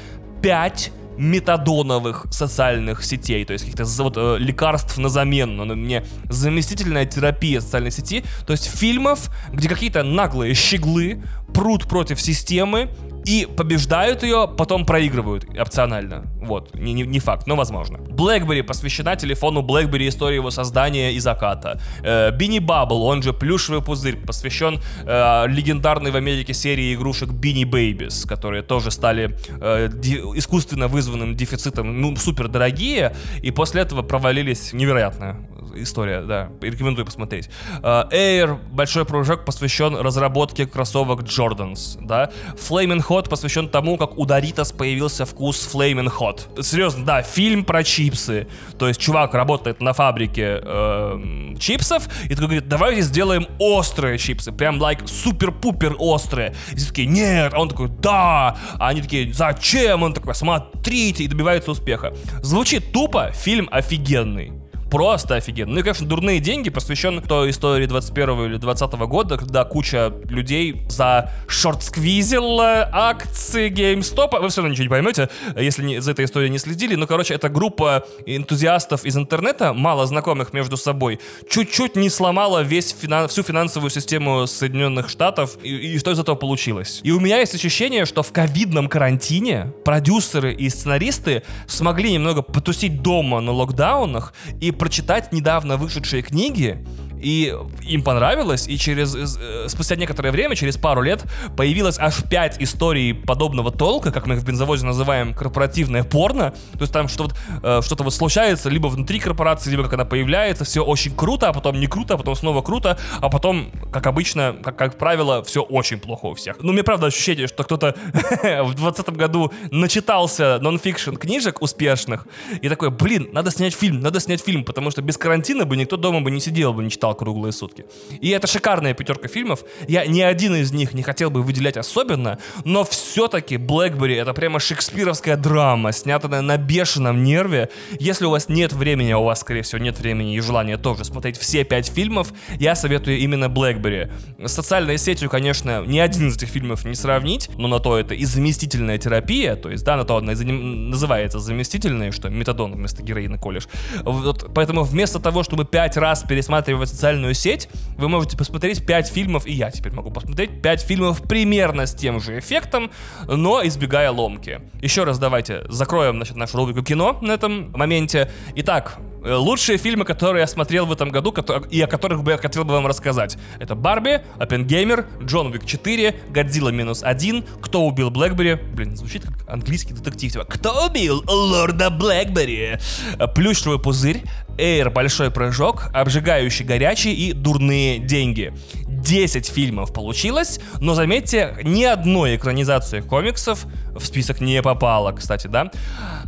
5 метадоновых социальных сетей, то есть каких-то вот, э, лекарств на замену, но мне заместительная терапия социальной сети, то есть фильмов, где какие-то наглые щеглы прут против системы и побеждают ее, потом проигрывают опционально. Вот, не, не, не факт, но возможно. BlackBerry посвящена телефону BlackBerry истории его создания и заката. Э, Бинни Баббл, он же плюшевый пузырь, посвящен э, легендарной в Америке серии игрушек Бинни Babies, которые тоже стали э, искусственно вызванным дефицитом, ну, супер дорогие, и после этого провалились невероятно история, да, рекомендую посмотреть. Air, большой прыжок, посвящен разработке кроссовок Jordans, да. Flaming Hot посвящен тому, как у Doritos появился вкус Flaming Hot. Серьезно, да, фильм про чипсы. То есть чувак работает на фабрике э, чипсов и такой говорит, давайте сделаем острые чипсы, прям like супер-пупер острые. И все такие, нет, а он такой, да. А они такие, зачем? Он такой, смотрите, и добивается успеха. Звучит тупо, фильм офигенный просто офигенно. Ну и, конечно, дурные деньги посвящен той истории 21 или 20 года, когда куча людей за шорт-сквизил акции GameStop. Вы все равно ничего не поймете, если не, за этой историей не следили. Ну, короче, это группа энтузиастов из интернета, мало знакомых между собой, чуть-чуть не сломала весь финан, всю финансовую систему Соединенных Штатов. И, и что из этого получилось? И у меня есть ощущение, что в ковидном карантине продюсеры и сценаристы смогли немного потусить дома на локдаунах и прочитать недавно вышедшие книги и им понравилось, и через э, спустя некоторое время, через пару лет, появилось аж 5 историй подобного толка, как мы их в бензовозе называем корпоративное порно. То есть там что-то э, что вот случается либо внутри корпорации, либо как она появляется, все очень круто, а потом не круто, а потом снова круто, а потом, как обычно, как, как правило, все очень плохо у всех. Ну, мне правда ощущение, что кто-то в 2020 году начитался нонфикшн книжек успешных и такой, блин, надо снять фильм, надо снять фильм, потому что без карантина бы никто дома бы не сидел бы, не читал круглые сутки. И это шикарная пятерка фильмов. Я ни один из них не хотел бы выделять особенно, но все-таки Блэкбери это прямо шекспировская драма, снятая на бешеном нерве. Если у вас нет времени, а у вас, скорее всего, нет времени и желания тоже смотреть все пять фильмов, я советую именно Блэкбери. С социальной сетью, конечно, ни один из этих фильмов не сравнить, но на то это и заместительная терапия, то есть, да, на то она и называется заместительной, что метадон вместо героина колешь. Вот, поэтому вместо того, чтобы пять раз пересматривать социальную сеть, вы можете посмотреть 5 фильмов, и я теперь могу посмотреть 5 фильмов примерно с тем же эффектом, но избегая ломки. Еще раз давайте закроем значит, нашу рубрику кино на этом моменте. Итак, лучшие фильмы, которые я смотрел в этом году и о которых бы я хотел бы вам рассказать. Это Барби, Оппенгеймер, Джон Уик 4, Годзилла минус один, Кто убил Блэкбери. Блин, звучит как английский детектив. Типа, Кто убил лорда Блэкбери? Э, Плюшевый пузырь, Эйр Большой прыжок, Обжигающий горячий и Дурные деньги. 10 фильмов получилось, но заметьте, ни одной экранизации комиксов в список не попала, кстати, да.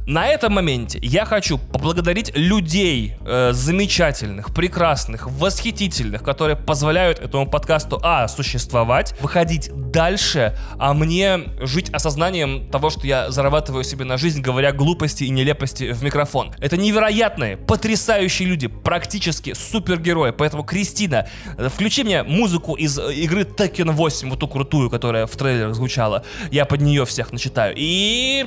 На этом моменте я хочу поблагодарить людей э, замечательных, прекрасных, восхитительных, которые позволяют этому подкасту, а, существовать, выходить дальше, а мне жить осознанием того, что я зарабатываю себе на жизнь, говоря глупости и нелепости в микрофон. Это невероятные, потрясающие люди, практически супергерои. Поэтому, Кристина, включи мне музыку из э, игры Tekken 8, вот ту крутую, которая в трейлерах звучала. Я под нее всех начитаю. И...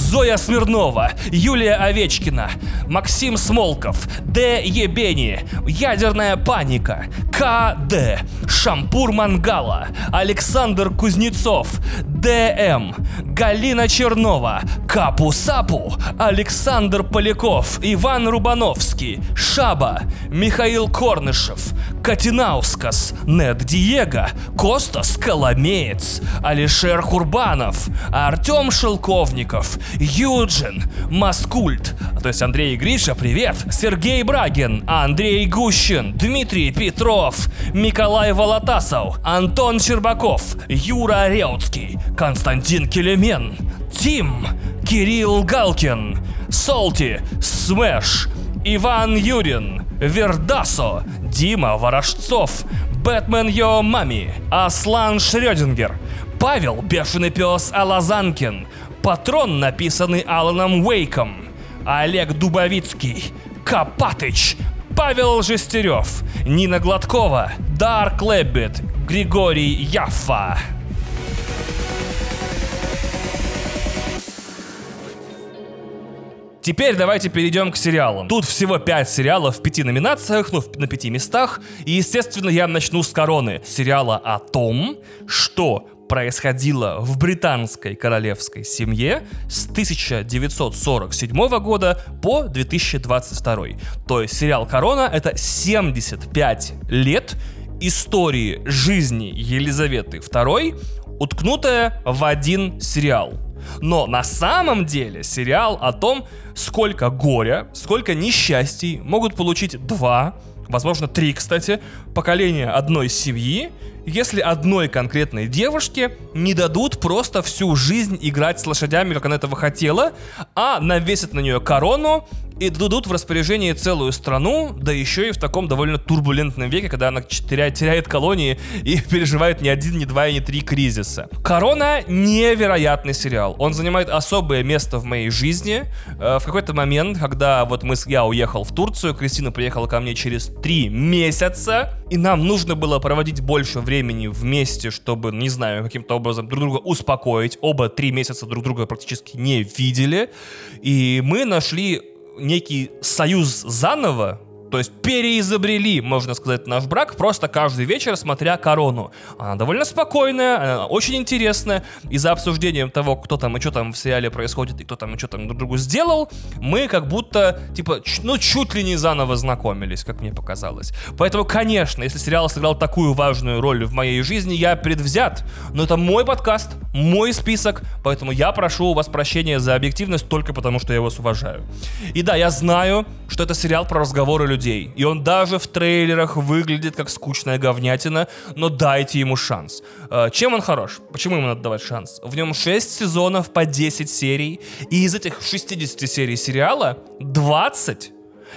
Зоя Смирнова, Юлия Овечкина, Максим Смолков, Д. Ебени, Ядерная паника, КД, Шампур Мангала, Александр Кузнецов, ДМ, Галина Чернова, Капу Сапу, Александр Поляков, Иван Рубановский, Шаба, Михаил Корнышев, Катинаускас, Нед Диего, Костас Коломеец, Алишер Курбанов, Артем Шелковников, Юджин, Маскульт, то есть Андрей Гриша, привет, Сергей Брагин, Андрей Гущин, Дмитрий Петров, Николай Волотасов, Антон Щербаков, Юра Реутский, Константин Келемен, Тим, Кирилл Галкин, Солти, Смэш, Иван Юрин, Вердасо, Дима Ворожцов, Бэтмен Йо Мами, Аслан Шрёдингер, Павел Бешеный Пес Алазанкин, Патрон, написанный Аланом Уэйком, Олег Дубовицкий, Копатыч, Павел Жестерев, Нина Гладкова, Дарк Лэббит, Григорий Яффа. Теперь давайте перейдем к сериалам. Тут всего 5 сериалов в 5 номинациях, ну, на 5 местах. И, естественно, я начну с короны. Сериала о том, что происходило в британской королевской семье с 1947 года по 2022. То есть сериал «Корона» — это 75 лет истории жизни Елизаветы II, уткнутая в один сериал. Но на самом деле сериал о том, сколько горя, сколько несчастий могут получить два, возможно три, кстати, поколения одной семьи, если одной конкретной девушке не дадут просто всю жизнь играть с лошадями, как она этого хотела, а навесят на нее корону и дадут в распоряжение целую страну, да еще и в таком довольно турбулентном веке, когда она теряет, теряет колонии и переживает ни один, ни два и ни три кризиса. «Корона» — невероятный сериал. Он занимает особое место в моей жизни. Э, в какой-то момент, когда вот мы, я уехал в Турцию, Кристина приехала ко мне через три месяца, и нам нужно было проводить больше времени вместе, чтобы, не знаю, каким-то образом друг друга успокоить. Оба три месяца друг друга практически не видели. И мы нашли некий союз заново, то есть переизобрели, можно сказать, наш брак просто каждый вечер, смотря корону. Она довольно спокойная, она очень интересная. И за обсуждением того, кто там и что там в сериале происходит, и кто там и что там друг другу сделал, мы как будто, типа, ну, чуть ли не заново знакомились, как мне показалось. Поэтому, конечно, если сериал сыграл такую важную роль в моей жизни, я предвзят. Но это мой подкаст, мой список, поэтому я прошу у вас прощения за объективность только потому, что я вас уважаю. И да, я знаю, что это сериал про разговоры людей людей. И он даже в трейлерах выглядит как скучная говнятина, но дайте ему шанс. Э, чем он хорош? Почему ему надо давать шанс? В нем 6 сезонов по 10 серий, и из этих 60 серий сериала 20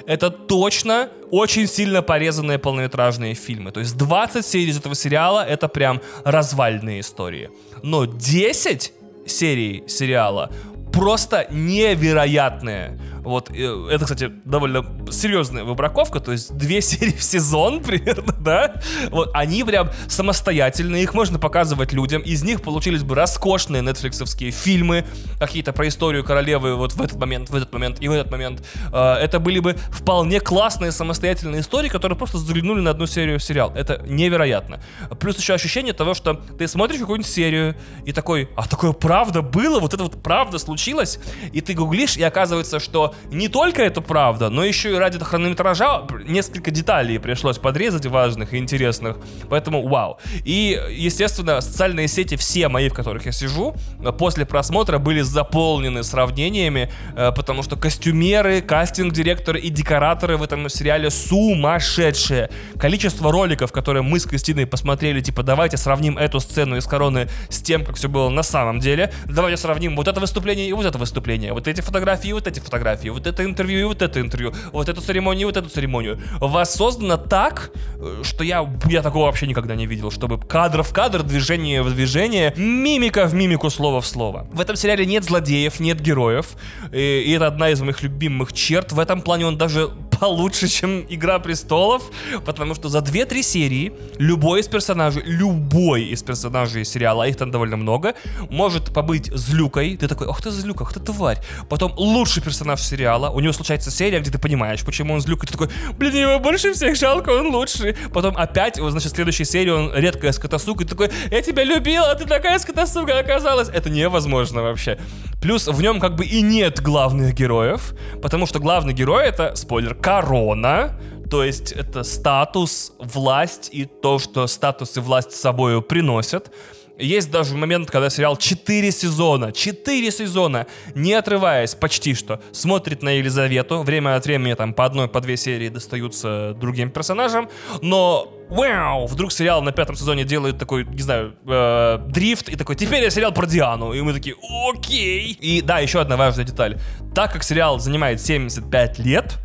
это точно очень сильно порезанные полнометражные фильмы. То есть 20 серий из этого сериала это прям развальные истории. Но 10 серий сериала просто невероятные. Вот, э, это, кстати, довольно серьезная выбраковка, то есть две серии в сезон примерно, да? Вот, они прям самостоятельные, их можно показывать людям, из них получились бы роскошные нетфликсовские фильмы, какие-то про историю королевы вот в этот момент, в этот момент и в этот момент. Э, это были бы вполне классные самостоятельные истории, которые просто заглянули на одну серию в сериал. Это невероятно. Плюс еще ощущение того, что ты смотришь какую-нибудь серию и такой, а такое правда было? Вот это вот правда случилось? И ты гуглишь, и оказывается, что не только это правда, но еще и ради хронометража несколько деталей пришлось подрезать важных и интересных. Поэтому вау. И, естественно, социальные сети, все мои, в которых я сижу, после просмотра были заполнены сравнениями, э, потому что костюмеры, кастинг-директоры и декораторы в этом сериале сумасшедшие. Количество роликов, которые мы с Кристиной посмотрели, типа, давайте сравним эту сцену из «Короны» с тем, как все было на самом деле. Давайте сравним вот это выступление и вот это выступление. Вот эти фотографии и вот эти фотографии. Вот это интервью и вот это интервью. Вот эту церемонию и вот эту церемонию. Воссоздано так, э, что я, я такого вообще никогда не видел, чтобы кадр в кадр, движение в движение, мимика в мимику, слово в слово. В этом сериале нет злодеев, нет героев. И, и это одна из моих любимых черт. В этом плане он даже получше, чем Игра престолов, потому что за 2-3 серии любой из персонажей, любой из персонажей сериала, их там довольно много, может побыть злюкой. Ты такой, ох ты злюка, ах ты тварь. Потом лучший персонаж сериала, у него случается серия, где ты понимаешь, почему он злюка, ты такой, блин, его больше всех жалко, он лучший. Потом опять, значит, в следующей серии он редкая скотосука, и такой, я тебя любил, а ты такая скотосука оказалась. Это невозможно вообще. Плюс в нем как бы и нет главных героев, потому что главный герой это, спойлер, корона, то есть это статус, власть и то, что статус и власть с собой приносят. Есть даже момент, когда сериал 4 сезона, 4 сезона, не отрываясь почти что, смотрит на Елизавету. Время от времени там по одной, по две серии достаются другим персонажам. Но вау, вдруг сериал на пятом сезоне делает такой, не знаю, э, дрифт, и такой, теперь я сериал про Диану. И мы такие, окей. И да, еще одна важная деталь. Так как сериал занимает 75 лет,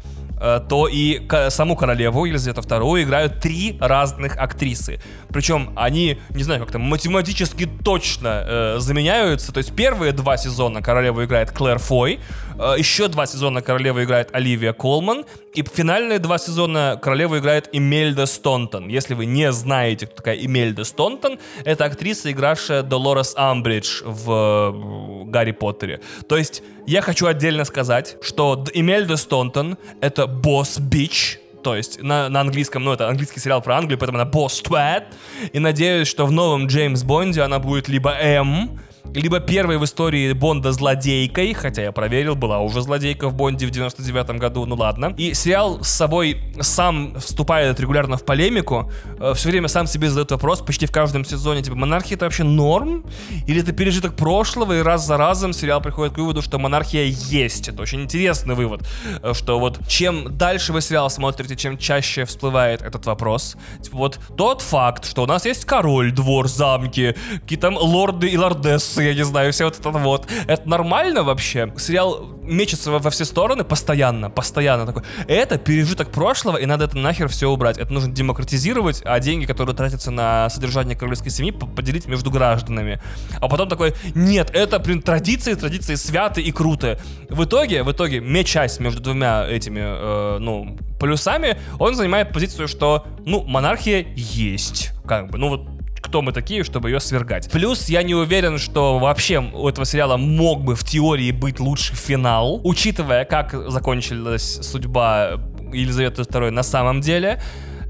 то и саму королеву Елизавету II играют три разных актрисы. Причем они, не знаю, как-то математически точно э, заменяются. То есть первые два сезона королеву играет Клэр Фой, э, еще два сезона королеву играет Оливия Колман, и финальные два сезона королеву играет Эмельда Стонтон. Если вы не знаете, кто такая Эмельда Стонтон, это актриса, игравшая Долорес Амбридж в Гарри Поттере. То есть я хочу отдельно сказать, что Эмельда Стонтон — это босс-бич, то есть на, на английском, ну, это английский сериал про Англию, поэтому она босс твэт. И надеюсь, что в новом Джеймс Бонде она будет либо М, либо первой в истории Бонда злодейкой, хотя я проверил, была уже злодейка в Бонде в 99 году, ну ладно. И сериал с собой сам вступает регулярно в полемику, э, все время сам себе задает вопрос, почти в каждом сезоне, типа, монархия это вообще норм? Или это пережиток прошлого, и раз за разом сериал приходит к выводу, что монархия есть. Это очень интересный вывод, э, что вот чем дальше вы сериал смотрите, чем чаще всплывает этот вопрос. Типа, вот тот факт, что у нас есть король, двор, замки, какие там лорды и лордессы, я не знаю, все вот это вот. Это нормально вообще? Сериал мечется во, во все стороны постоянно, постоянно такой. Это пережиток прошлого, и надо это нахер все убрать. Это нужно демократизировать, а деньги, которые тратятся на содержание королевской семьи, поделить между гражданами. А потом такой, нет, это, блин, традиции, традиции святые и крутые. В итоге, в итоге, мечась между двумя этими, э, ну, полюсами, он занимает позицию, что, ну, монархия есть. Как бы, ну вот кто мы такие, чтобы ее свергать. Плюс я не уверен, что вообще у этого сериала мог бы в теории быть лучший финал, учитывая, как закончилась судьба Елизаветы II на самом деле.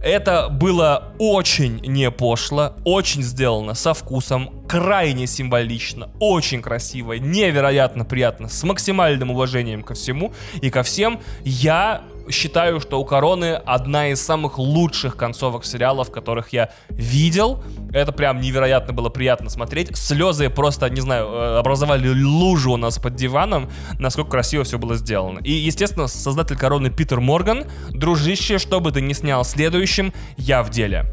Это было очень не пошло, очень сделано со вкусом, крайне символично, очень красиво, невероятно приятно, с максимальным уважением ко всему и ко всем. Я считаю, что у Короны одна из самых лучших концовок сериалов, которых я видел. Это прям невероятно было приятно смотреть. Слезы просто, не знаю, э, образовали лужу у нас под диваном, насколько красиво все было сделано. И, естественно, создатель Короны Питер Морган, дружище, что бы ты ни снял следующим, я в деле.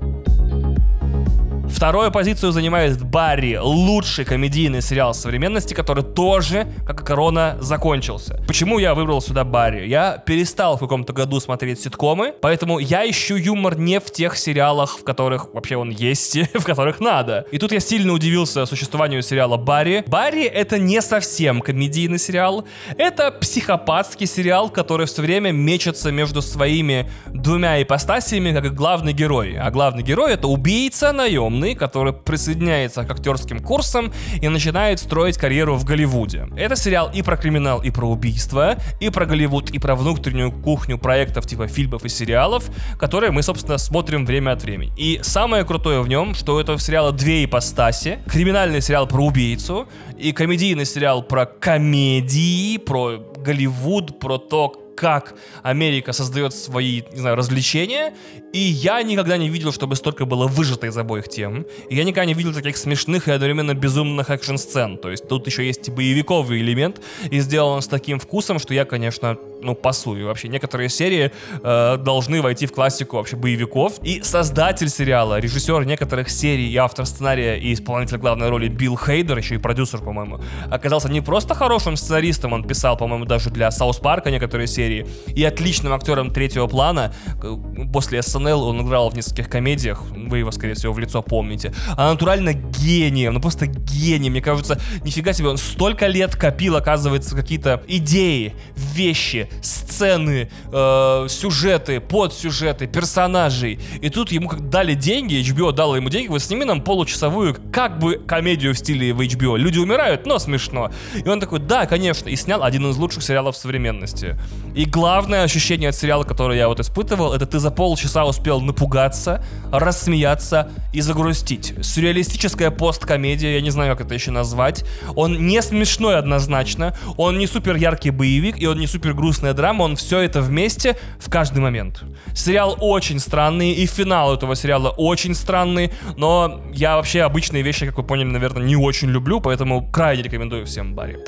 Вторую позицию занимает Барри, лучший комедийный сериал современности, который тоже, как и Корона, закончился. Почему я выбрал сюда Барри? Я перестал в каком-то году смотреть ситкомы, поэтому я ищу юмор не в тех сериалах, в которых вообще он есть, в которых надо. И тут я сильно удивился существованию сериала Барри. Барри это не совсем комедийный сериал, это психопатский сериал, который все время мечется между своими двумя ипостасиями, как главный герой. А главный герой это убийца, наемный, жены, который присоединяется к актерским курсам и начинает строить карьеру в Голливуде. Это сериал и про криминал, и про убийство, и про Голливуд, и про внутреннюю кухню проектов типа фильмов и сериалов, которые мы, собственно, смотрим время от времени. И самое крутое в нем, что у этого сериала две ипостаси. Криминальный сериал про убийцу и комедийный сериал про комедии, про Голливуд, про то, как Америка создает свои, не знаю, развлечения, и я никогда не видел, чтобы столько было выжато из обоих тем. И я никогда не видел таких смешных и одновременно безумных экшн-сцен. То есть тут еще есть боевиковый элемент, и сделан с таким вкусом, что я, конечно, ну, пасую. Вообще, некоторые серии э, должны войти в классику вообще боевиков. И создатель сериала, режиссер некоторых серий и автор сценария и исполнитель главной роли Билл Хейдер, еще и продюсер, по-моему, оказался не просто хорошим сценаристом, он писал, по-моему, даже для Саус Парка некоторые серии, и отличным актером третьего плана. После СНЛ он играл в нескольких комедиях, вы его, скорее всего, в лицо помните. А натурально гением, ну просто гением. Мне кажется, нифига себе, он столько лет копил, оказывается, какие-то идеи, вещи, сцены, э, сюжеты, подсюжеты, персонажей. И тут ему как дали деньги, HBO дала ему деньги, вы сними нам получасовую как бы комедию в стиле в HBO. Люди умирают, но смешно. И он такой, да, конечно, и снял один из лучших сериалов современности. И главное ощущение от сериала, которое я вот испытывал, это ты за полчаса успел напугаться, рассмеяться и загрустить. Сюрреалистическая посткомедия, я не знаю, как это еще назвать. Он не смешной однозначно, он не супер яркий боевик, и он не супер грустный грустная драма, он все это вместе в каждый момент. Сериал очень странный, и финал этого сериала очень странный, но я вообще обычные вещи, как вы поняли, наверное, не очень люблю, поэтому крайне рекомендую всем Барри.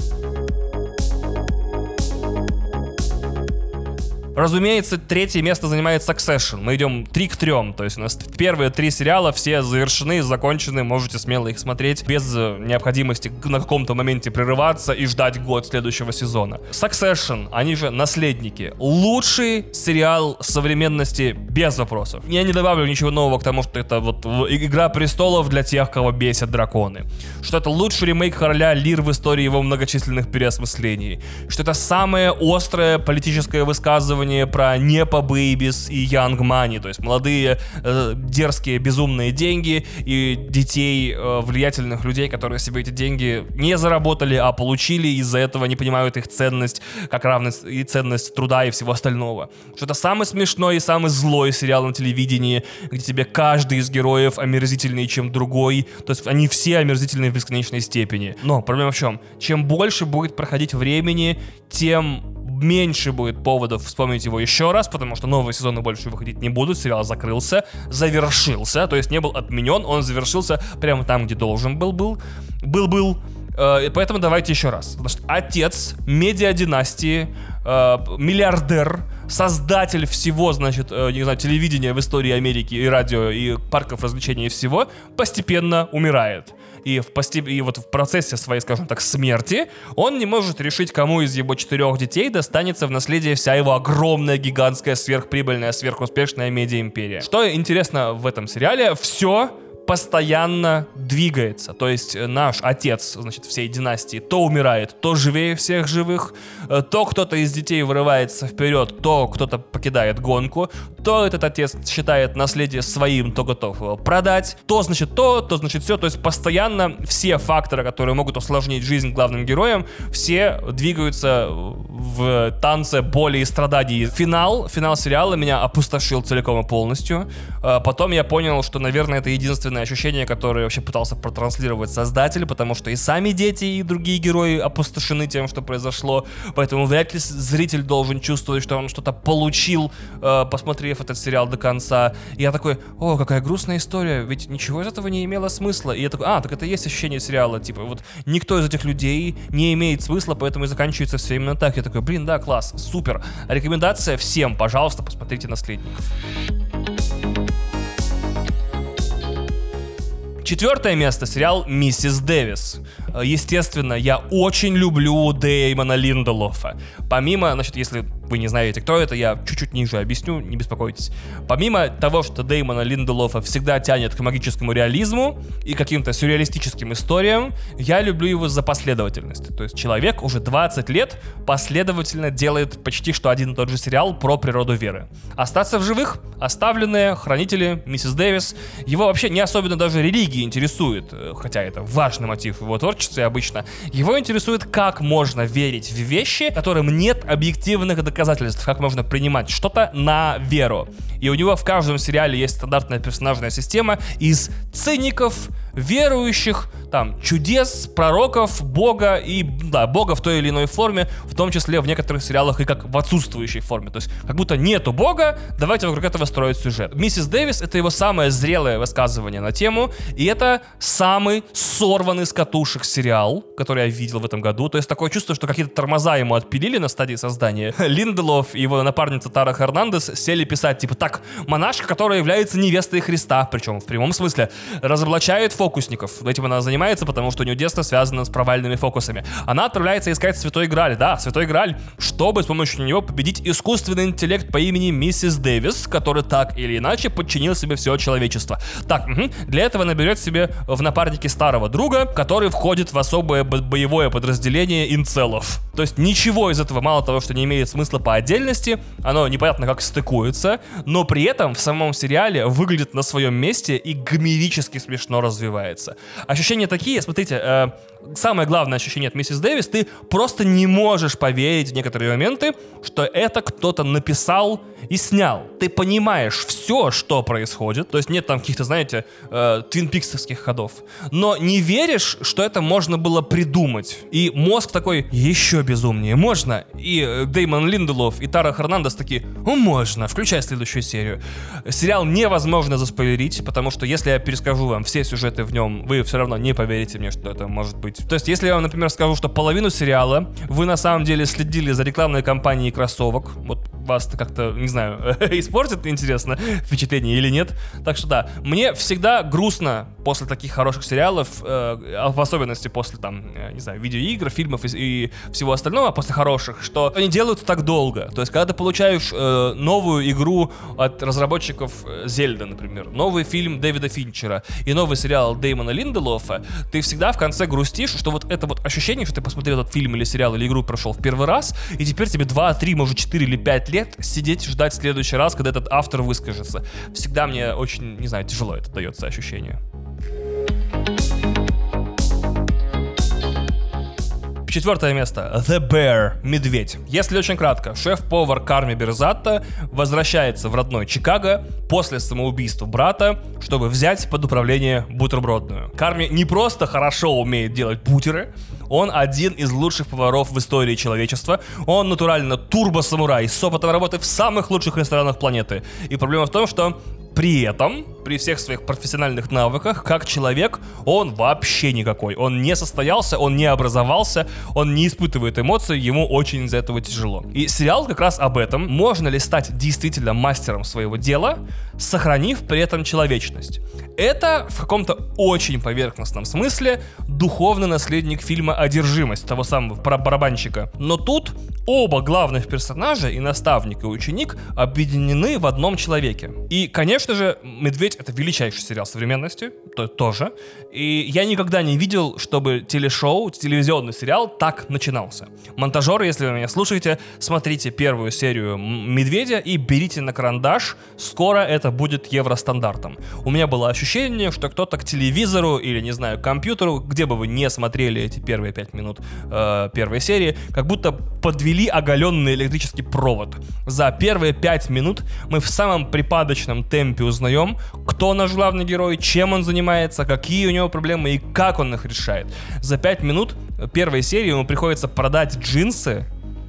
Разумеется, третье место занимает Succession. Мы идем три к трем. То есть у нас первые три сериала все завершены, закончены. Можете смело их смотреть без э, необходимости на каком-то моменте прерываться и ждать год следующего сезона. Succession, они же наследники. Лучший сериал современности без вопросов. Я не добавлю ничего нового к тому, что это вот Игра престолов для тех, кого бесят драконы. Что это лучший ремейк Короля Лир в истории его многочисленных переосмыслений. Что это самое острое политическое высказывание высказывание про Непа Бэйбис и Young Money, то есть молодые э, дерзкие безумные деньги и детей э, влиятельных людей, которые себе эти деньги не заработали, а получили, из-за этого не понимают их ценность, как равность и ценность труда и всего остального. Что это самый смешной и самый злой сериал на телевидении, где тебе каждый из героев омерзительнее, чем другой, то есть они все омерзительные в бесконечной степени. Но проблема в чем? Чем больше будет проходить времени, тем меньше будет поводов вспомнить его еще раз, потому что новые сезоны больше выходить не будут, сериал закрылся, завершился, то есть не был отменен, он завершился прямо там, где должен был, был, был-был. Э, поэтому давайте еще раз. Значит, отец медиа-династии, э, миллиардер, создатель всего, значит, э, не знаю, телевидения в истории Америки и радио, и парков развлечений и всего, постепенно умирает и, в постеп... и вот в процессе своей, скажем так, смерти он не может решить, кому из его четырех детей достанется в наследие вся его огромная, гигантская, сверхприбыльная, сверхуспешная медиа-империя. Что интересно в этом сериале, все постоянно двигается. То есть э, наш отец, значит, всей династии то умирает, то живее всех живых, э, то кто-то из детей вырывается вперед, то кто-то покидает гонку, то этот отец считает наследие своим, то готов его продать, то значит то, то значит все. То есть постоянно все факторы, которые могут усложнить жизнь главным героям, все двигаются в танце боли и страданий. Финал, финал сериала меня опустошил целиком и полностью. Э, потом я понял, что, наверное, это единственное ощущение, которое вообще пытался протранслировать создатель, потому что и сами дети, и другие герои опустошены тем, что произошло, поэтому вряд ли зритель должен чувствовать, что он что-то получил, э, посмотрев этот сериал до конца. Я такой, о, какая грустная история, ведь ничего из этого не имело смысла. И я такой, а, так это и есть ощущение сериала, типа, вот никто из этих людей не имеет смысла, поэтому и заканчивается все именно так. Я такой, блин, да, класс, супер. Рекомендация всем, пожалуйста, посмотрите «Наследников». Четвертое место сериал «Миссис Дэвис». Э, естественно, я очень люблю Дэймона Линделофа. Помимо, значит, если вы не знаете, кто это, я чуть-чуть ниже объясню, не беспокойтесь. Помимо того, что Дэймона Линделофа всегда тянет к магическому реализму и каким-то сюрреалистическим историям, я люблю его за последовательность. То есть человек уже 20 лет последовательно делает почти что один и тот же сериал про природу веры. Остаться в живых, оставленные, хранители, миссис Дэвис, его вообще не особенно даже религия интересует, э, хотя это важный мотив его творчестве обычно. Его интересует, как можно верить в вещи, которым нет объективных доказательств как можно принимать что-то на веру. И у него в каждом сериале есть стандартная персонажная система из циников, верующих, там, чудес, пророков, Бога и, да, Бога в той или иной форме, в том числе в некоторых сериалах и как в отсутствующей форме. То есть, как будто нету Бога, давайте вокруг этого строить сюжет. Миссис Дэвис — это его самое зрелое высказывание на тему, и это самый сорванный с катушек сериал, который я видел в этом году. То есть, такое чувство, что какие-то тормоза ему отпилили на стадии создания. Линделов и его напарница Тара Хернандес сели писать, типа, так, монашка, которая является невестой Христа, причем в прямом смысле, разоблачает фокусников. Этим она занимается, потому что у нее детство связано с провальными фокусами. Она отправляется искать Святой Граль, да, Святой Граль, чтобы с помощью него победить искусственный интеллект по имени Миссис Дэвис, который так или иначе подчинил себе все человечество. Так, угу. для этого наберет себе в напарнике старого друга, который входит в особое боевое подразделение инцелов. То есть ничего из этого, мало того, что не имеет смысла по отдельности, оно непонятно как стыкуется, но при этом в самом сериале выглядит на своем месте и гомерически смешно развивается. Ощущения такие, смотрите, э, самое главное ощущение от миссис Дэвис, ты просто не можешь поверить в некоторые моменты, что это кто-то написал и снял. Ты понимаешь все, что происходит, то есть нет там каких-то, знаете, э, твинпиксовских ходов, но не веришь, что это можно было придумать. И мозг такой, еще безумнее, можно? И э, Деймон Линделов и Тара Хернандес такие, можно, включай следующую серию. Сериал невозможно заспойлерить, потому что если я перескажу вам все сюжеты в нем, вы все равно не поверите мне, что это может быть. То есть, если я вам, например, скажу, что половину сериала вы на самом деле следили за рекламной кампанией кроссовок, вот вас как-то, не знаю, испортит, интересно, впечатление или нет. Так что да, мне всегда грустно после таких хороших сериалов, э, в особенности после там, э, не знаю, видеоигр, фильмов и, и всего остального, после хороших, что они делают так долго. То есть, когда ты получаешь э, новую игру от разработчиков Зельда, например, новый фильм Дэвида Финчера и новый сериал Дэймона Линделофа, ты всегда в конце грустишь, что вот это вот ощущение, что ты посмотрел этот фильм или сериал или игру прошел в первый раз, и теперь тебе 2, 3, может 4 или 5 лет сидеть ждать в следующий раз, когда этот автор выскажется. Всегда мне очень, не знаю, тяжело это дается ощущение. Четвертое место. The Bear. Медведь. Если очень кратко, шеф-повар Карми Берзатта возвращается в родной Чикаго после самоубийства брата, чтобы взять под управление бутербродную. Карми не просто хорошо умеет делать бутеры, он один из лучших поваров в истории человечества. Он натурально турбо-самурай с опытом работы в самых лучших ресторанах планеты. И проблема в том, что при этом, при всех своих профессиональных навыках, как человек, он вообще никакой. Он не состоялся, он не образовался, он не испытывает эмоций, ему очень из-за этого тяжело. И сериал как раз об этом. Можно ли стать действительно мастером своего дела, сохранив при этом человечность? Это в каком-то очень поверхностном смысле духовный наследник фильма «Одержимость» того самого барабанщика. Но тут оба главных персонажа, и наставник, и ученик, объединены в одном человеке. И, конечно же, «Медведь» — это величайший сериал современности, то тоже. И я никогда не видел, чтобы телешоу, телевизионный сериал так начинался. Монтажеры, если вы меня слушаете, смотрите первую серию «Медведя» и берите на карандаш. Скоро это будет евростандартом. У меня было ощущение, что кто-то к телевизору или, не знаю, к компьютеру, где бы вы не смотрели эти первые пять минут э, первой серии, как будто подвели оголенный электрический провод. За первые пять минут мы в самом припадочном темпе узнаем, кто наш главный герой, чем он занимается, какие у него проблемы и как он их решает. За пять минут первой серии ему приходится продать джинсы,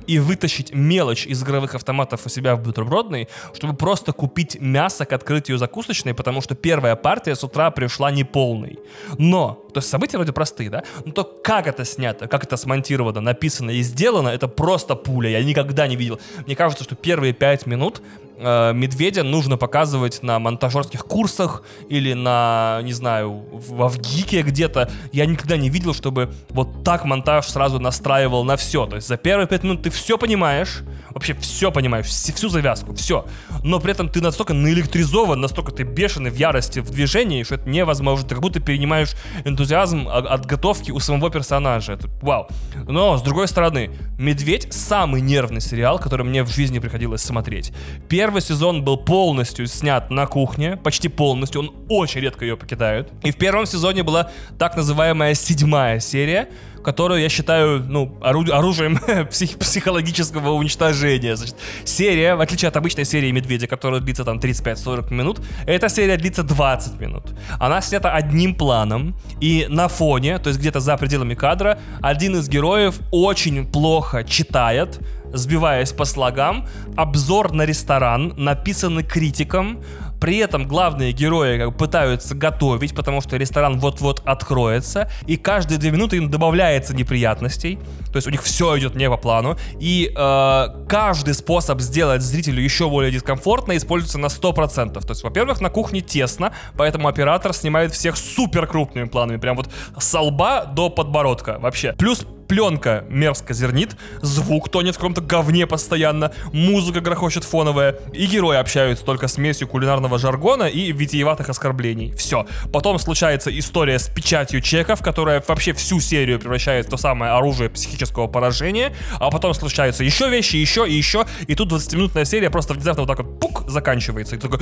и вытащить мелочь из игровых автоматов у себя в бутербродной, чтобы просто купить мясо к открытию закусочной, потому что первая партия с утра пришла неполной. Но, то есть события вроде простые, да? Но то, как это снято, как это смонтировано, написано и сделано, это просто пуля. Я никогда не видел. Мне кажется, что первые пять минут э, медведя нужно показывать на монтажерских курсах или на, не знаю, в, в ГИКе где-то. Я никогда не видел, чтобы вот так монтаж сразу настраивал на все. То есть за первые пять минут ты все понимаешь, вообще все понимаешь, всю завязку, все. Но при этом ты настолько наэлектризован, настолько ты бешеный в ярости, в движении, что это невозможно. Ты как будто перенимаешь энтузиазм от готовки у самого персонажа. Это вау. Но, с другой стороны, «Медведь» — самый нервный сериал, который мне в жизни приходилось смотреть. Первый Первый сезон был полностью снят на кухне, почти полностью, он очень редко ее покидает. И в первом сезоне была так называемая седьмая серия, которую я считаю, ну, ору- оружием псих- психологического уничтожения. Значит, серия, в отличие от обычной серии «Медведя», которая длится там 35-40 минут, эта серия длится 20 минут. Она снята одним планом, и на фоне, то есть где-то за пределами кадра, один из героев очень плохо читает, сбиваясь по слогам, обзор на ресторан, написанный критиком, при этом главные герои как, пытаются готовить, потому что ресторан вот-вот откроется, и каждые две минуты им добавляется неприятностей. То есть у них все идет не по плану. И э, каждый способ сделать зрителю еще более дискомфортно используется на 100%. То есть, во-первых, на кухне тесно, поэтому оператор снимает всех супер крупными планами. Прям вот с лба до подбородка вообще. Плюс пленка мерзко зернит, звук тонет в каком-то говне постоянно, музыка грохочет фоновая, и герои общаются только смесью кулинарного жаргона и витиеватых оскорблений. Все. Потом случается история с печатью чеков, которая вообще всю серию превращает в то самое оружие психического поражения, а потом случаются еще вещи, еще и еще, и тут 20-минутная серия просто внезапно вот так вот пук, заканчивается. И такой...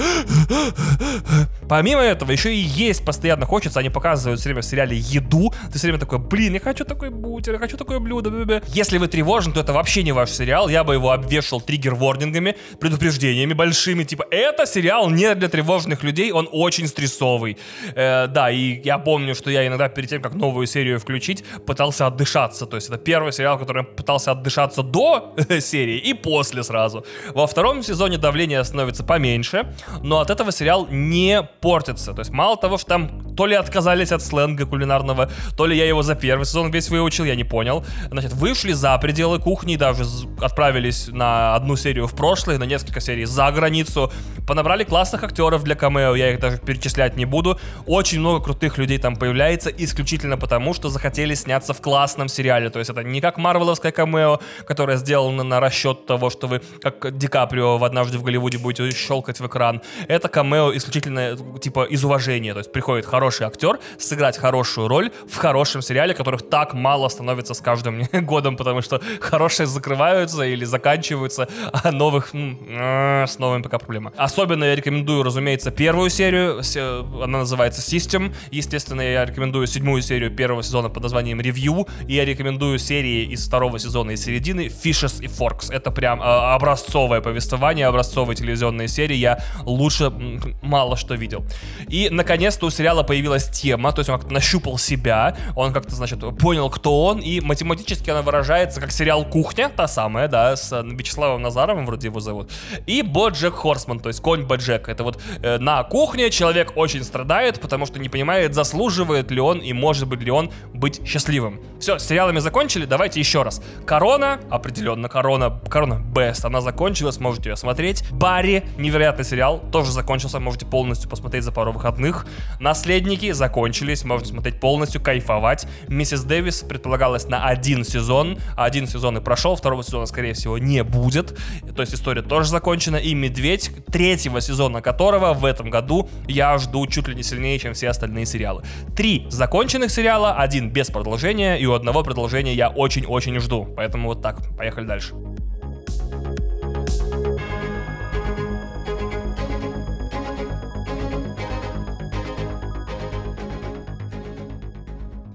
Помимо этого, еще и есть постоянно хочется, они показывают все время в сериале еду, ты все время такой, блин, я хочу такой бутер, я хочу такое блюдо. Б-б-б». Если вы тревожен, то это вообще не ваш сериал. Я бы его обвешал триггер-ворнингами, предупреждениями большими. Типа, это сериал не для тревожных людей, он очень стрессовый. Э, да, и я помню, что я иногда перед тем, как новую серию включить, пытался отдышаться. То есть это первый сериал, который пытался отдышаться до серии и после сразу. Во втором сезоне давление становится поменьше, но от этого сериал не портится. То есть мало того, что там то ли отказались от сленга кулинарного, то ли я его за первый сезон весь выучил, я не понял. Значит, вышли за пределы кухни, даже отправились на одну серию в прошлое, на несколько серий за границу, понабрали классных актеров для камео, я их даже перечислять не буду. Очень много крутых людей там появляется, исключительно потому, что захотели сняться в классном сериале. То есть это не как марвеловское камео, которое сделано на расчет того, что вы, как Ди Каприо в «Однажды в Голливуде» будете щелкать в экран. Это камео исключительно типа из уважения. То есть приходит хороший актер сыграть хорошую роль в хорошем сериале, которых так мало становится с каждым годом, потому что хорошие закрываются или заканчиваются, а новых м- с новыми пока проблема. Особенно я рекомендую, разумеется, первую серию, она называется System. Естественно, я рекомендую седьмую серию первого сезона под названием Review, и я рекомендую серии из второго сезона и середины Fishes и Forks. Это прям э, образцовое повествование, образцовые телевизионные серии. Я лучше мало что видел. И, наконец-то, у сериала появилась тема, то есть он как-то нащупал себя, он как-то, значит, понял, кто он, и математически она выражается как сериал «Кухня», та самая, да, с э, Вячеславом Назаровым, вроде его зовут, и Боджек Хорсман, то есть конь Боджек. Это вот э, на кухне человек очень страдает, потому что не понимает, заслуживает ли он и может быть ли он быть счастливым. Все, с сериалами закончили, давайте еще раз. Корона, определенно, Корона, Корона Best, она закончилась, можете ее смотреть. Барри, невероятный сериал, тоже закончился, можете полностью посмотреть за пару выходных. Наследники закончились, можно смотреть полностью, кайфовать. Миссис Дэвис предполагалась на один сезон, один сезон и прошел, второго сезона, скорее всего, не будет. То есть история тоже закончена. И Медведь, третьего сезона которого в этом году я жду чуть ли не сильнее, чем все остальные сериалы. Три законченных сериала, один без продолжения, и у одного продолжения я очень-очень жду. Поэтому вот так, поехали дальше.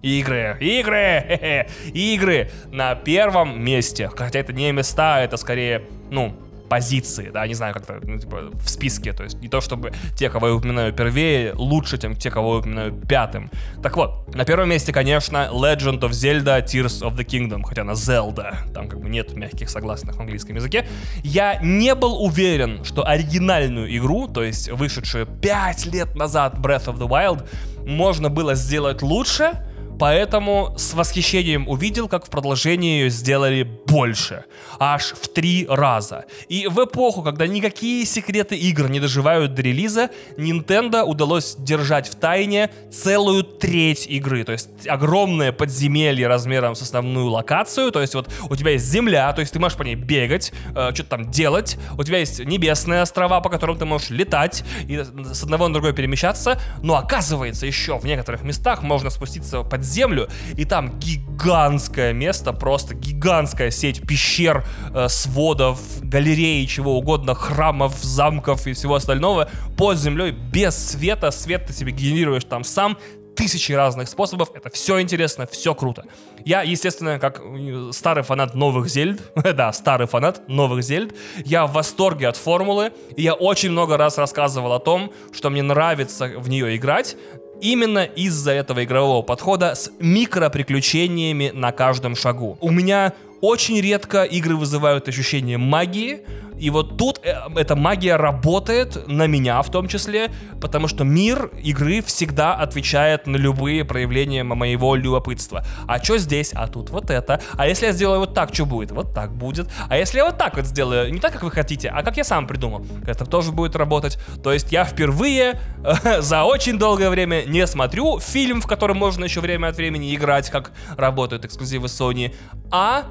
Игры, игры, игры на первом месте. Хотя это не места, это скорее, ну, позиции, да, не знаю, как-то ну, типа, в списке, то есть не то чтобы те, кого я упоминаю первее, лучше, чем те, кого я упоминаю пятым. Так вот, на первом месте, конечно, Legend of Zelda Tears of the Kingdom, хотя на Zelda, там как бы нет мягких согласных в английском языке. Я не был уверен, что оригинальную игру, то есть вышедшую 5 лет назад Breath of the Wild, можно было сделать лучше, Поэтому с восхищением увидел, как в продолжении ее сделали больше. Аж в три раза. И в эпоху, когда никакие секреты игр не доживают до релиза, Nintendo удалось держать в тайне целую треть игры. То есть огромное подземелье размером с основную локацию. То есть вот у тебя есть земля, то есть ты можешь по ней бегать, э, что-то там делать. У тебя есть небесные острова, по которым ты можешь летать и с одного на другое перемещаться. Но оказывается, еще в некоторых местах можно спуститься под землю, и там гигантское место, просто гигантская сеть пещер, э, сводов, галерей, чего угодно, храмов, замков и всего остального под землей без света. Свет ты себе генерируешь там сам тысячи разных способов. Это все интересно, все круто. Я, естественно, как э, старый фанат новых Зельд, да, старый фанат новых Зельд, я в восторге от формулы, и я очень много раз рассказывал о том, что мне нравится в нее играть, именно из-за этого игрового подхода с микроприключениями на каждом шагу. У меня очень редко игры вызывают ощущение магии, и вот тут э, эта магия работает на меня в том числе, потому что мир игры всегда отвечает на любые проявления моего любопытства. А что здесь? А тут вот это. А если я сделаю вот так, что будет? Вот так будет. А если я вот так вот сделаю, не так, как вы хотите, а как я сам придумал, это тоже будет работать. То есть я впервые э, за очень долгое время не смотрю фильм, в котором можно еще время от времени играть, как работают эксклюзивы Sony, а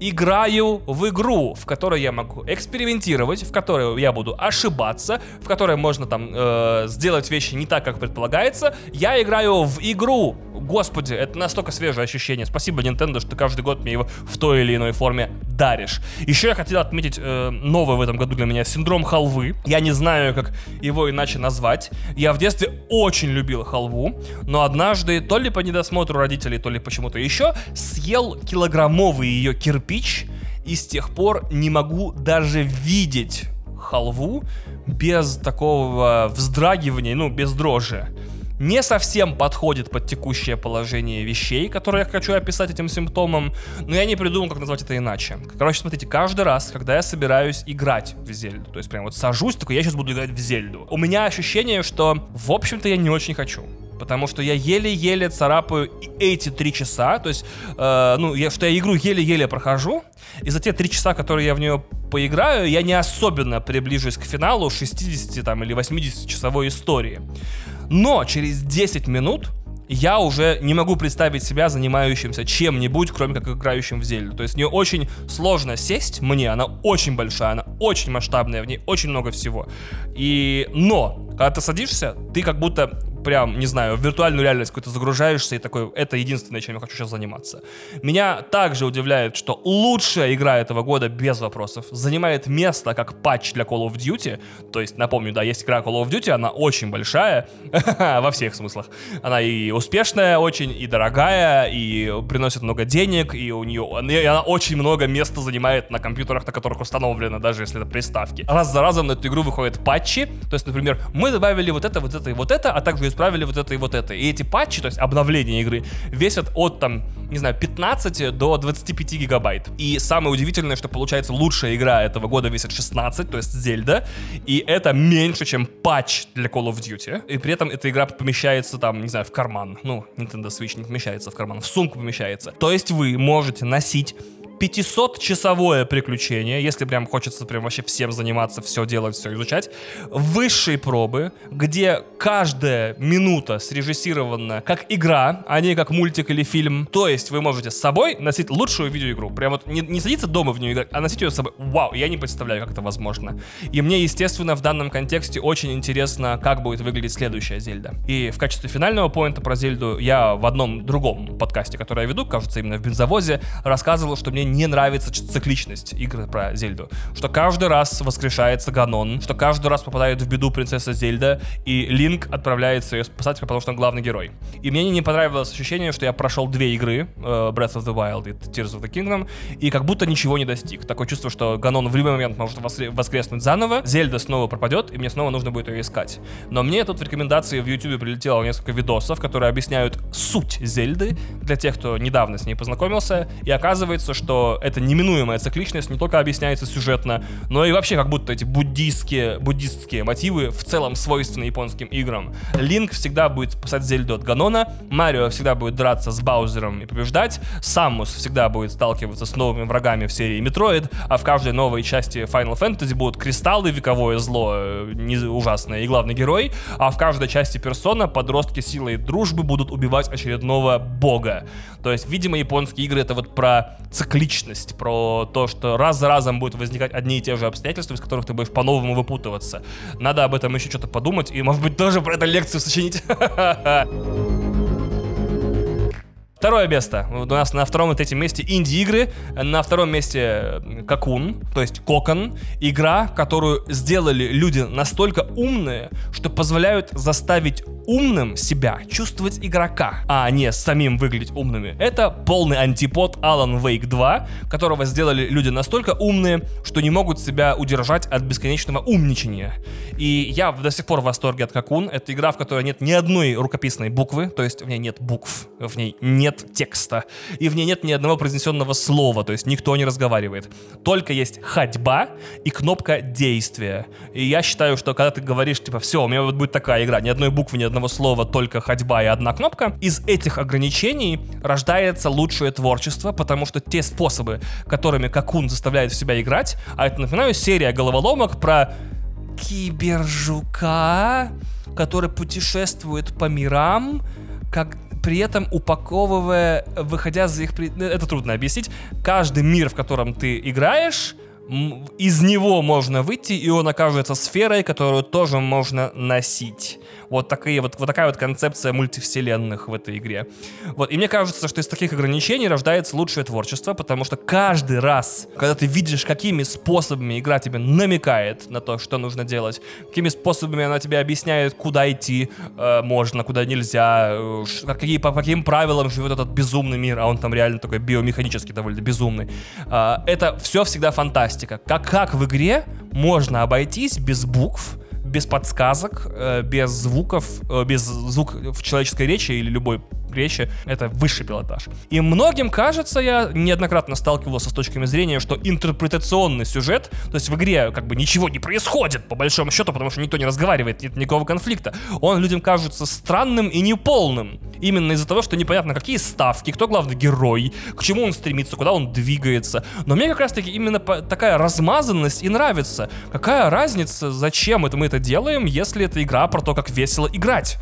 играю в игру, в которой я могу экспериментировать, в которой я буду ошибаться, в которой можно там э, сделать вещи не так, как предполагается. Я играю в игру. Господи, это настолько свежее ощущение. Спасибо, Nintendo, что каждый год мне его в той или иной форме даришь. Еще я хотел отметить э, новый в этом году для меня синдром халвы. Я не знаю, как его иначе назвать. Я в детстве очень любил халву, но однажды то ли по недосмотру родителей, то ли почему-то еще съел килограммовый ее кирпич кирпич, и с тех пор не могу даже видеть халву без такого вздрагивания, ну, без дрожи. Не совсем подходит под текущее положение вещей, которые я хочу описать этим симптомом, но я не придумал, как назвать это иначе. Короче, смотрите, каждый раз, когда я собираюсь играть в Зельду, то есть прям вот сажусь, такой, я сейчас буду играть в Зельду, у меня ощущение, что, в общем-то, я не очень хочу потому что я еле-еле царапаю эти три часа, то есть, э, ну, я, что я игру еле-еле прохожу, и за те три часа, которые я в нее поиграю, я не особенно приближусь к финалу 60 там, или 80 часовой истории. Но через 10 минут я уже не могу представить себя занимающимся чем-нибудь, кроме как играющим в Зельду. То есть в нее очень сложно сесть мне, она очень большая, она очень масштабная, в ней очень много всего. И, но, когда ты садишься, ты как будто прям, не знаю, в виртуальную реальность какую-то загружаешься и такой, это единственное, чем я хочу сейчас заниматься. Меня также удивляет, что лучшая игра этого года, без вопросов, занимает место как патч для Call of Duty. То есть, напомню, да, есть игра Call of Duty, она очень большая, во всех смыслах. Она и успешная очень, и дорогая, и приносит много денег, и у нее, и она очень много места занимает на компьютерах, на которых установлено, даже если это приставки. Раз за разом на эту игру выходят патчи, то есть, например, мы добавили вот это, вот это и вот это, а также исправили вот это и вот это. И эти патчи, то есть обновления игры, весят от там, не знаю, 15 до 25 гигабайт. И самое удивительное, что получается лучшая игра этого года весит 16, то есть Зельда, и это меньше, чем патч для Call of Duty. И при этом эта игра помещается там, не знаю, в карман. Ну, Nintendo Switch не помещается в карман, в сумку помещается. То есть вы можете носить 500-часовое приключение, если прям хочется прям вообще всем заниматься, все делать, все изучать, высшей пробы, где каждая минута срежиссирована как игра, а не как мультик или фильм. То есть вы можете с собой носить лучшую видеоигру. Прям вот не, не садиться дома в нее играть, а носить ее с собой. Вау, я не представляю, как это возможно. И мне, естественно, в данном контексте очень интересно, как будет выглядеть следующая Зельда. И в качестве финального поинта про Зельду я в одном другом подкасте, который я веду, кажется, именно в бензовозе, рассказывал, что мне не нравится цикличность игры про Зельду. Что каждый раз воскрешается Ганон, что каждый раз попадает в беду принцесса Зельда, и Линк отправляется ее спасать, потому что он главный герой. И мне не понравилось ощущение, что я прошел две игры, uh, Breath of the Wild и Tears of the Kingdom, и как будто ничего не достиг. Такое чувство, что Ганон в любой момент может воскреснуть заново, Зельда снова пропадет, и мне снова нужно будет ее искать. Но мне тут в рекомендации в YouTube прилетело несколько видосов, которые объясняют суть Зельды для тех, кто недавно с ней познакомился, и оказывается, что эта неминуемая цикличность не только объясняется сюжетно, но и вообще как будто эти буддийские, буддистские мотивы в целом свойственны японским играм. Линк всегда будет спасать Зельду от Ганона, Марио всегда будет драться с Баузером и побеждать, Самус всегда будет сталкиваться с новыми врагами в серии Metroid, а в каждой новой части Final Fantasy будут кристаллы, вековое зло, э, не ужасное, и главный герой, а в каждой части Персона подростки силой дружбы будут убивать очередного бога. То есть, видимо, японские игры это вот про цикличность, про то, что раз за разом будут возникать одни и те же обстоятельства, из которых ты будешь по-новому выпутываться. Надо об этом еще что-то подумать и, может быть, тоже про это лекцию сочинить. Второе место. У нас на втором и третьем месте инди-игры. На втором месте Какун, то есть Кокон. Игра, которую сделали люди настолько умные, что позволяют заставить умным себя, чувствовать игрока, а не самим выглядеть умными. Это полный антипод Alan Wake 2, которого сделали люди настолько умные, что не могут себя удержать от бесконечного умничания. И я до сих пор в восторге от Какун. Это игра, в которой нет ни одной рукописной буквы, то есть в ней нет букв, в ней нет текста, и в ней нет ни одного произнесенного слова, то есть никто не разговаривает. Только есть ходьба и кнопка действия. И я считаю, что когда ты говоришь, типа, все, у меня вот будет такая игра, ни одной буквы, ни одного слова, только ходьба и одна кнопка, из этих ограничений рождается лучшее творчество, потому что те способы, которыми Какун заставляет в себя играть, а это, напоминаю, серия головоломок про кибержука, который путешествует по мирам, как при этом упаковывая, выходя за их... Это трудно объяснить. Каждый мир, в котором ты играешь, из него можно выйти, и он окажется сферой, которую тоже можно носить. Вот, такие, вот, вот такая вот концепция мультивселенных в этой игре. Вот, и мне кажется, что из таких ограничений рождается лучшее творчество, потому что каждый раз, когда ты видишь, какими способами игра тебе намекает на то, что нужно делать, какими способами она тебе объясняет, куда идти э, можно, куда нельзя, э, какие, по каким правилам живет этот безумный мир, а он там реально такой биомеханически довольно безумный. Э, это все всегда фантастика. Как, как в игре можно обойтись без букв, без подсказок, э, без звуков, э, без звук в человеческой речи или любой речи, это высший пилотаж. И многим кажется, я неоднократно сталкивался с точками зрения, что интерпретационный сюжет, то есть в игре как бы ничего не происходит, по большому счету, потому что никто не разговаривает, нет никакого конфликта, он людям кажется странным и неполным. Именно из-за того, что непонятно, какие ставки, кто главный герой, к чему он стремится, куда он двигается. Но мне как раз-таки именно такая размазанность и нравится. Какая разница, зачем это мы это делаем, если это игра про то, как весело играть?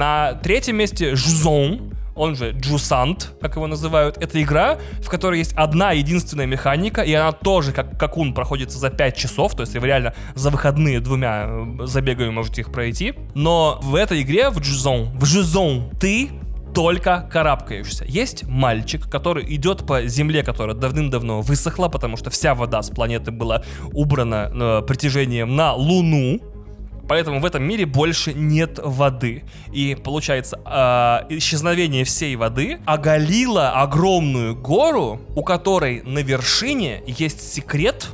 На третьем месте Жузон, он же Джусант, как его называют. Это игра, в которой есть одна единственная механика, и она тоже, как Какун, проходится за 5 часов, то есть вы реально за выходные двумя э, забегами можете их пройти. Но в этой игре, в Джузон, в Джузон, ты только карабкаешься. Есть мальчик, который идет по земле, которая давным-давно высохла, потому что вся вода с планеты была убрана э, притяжением на Луну. Поэтому в этом мире больше нет воды. И получается, э, исчезновение всей воды оголило огромную гору, у которой на вершине есть секрет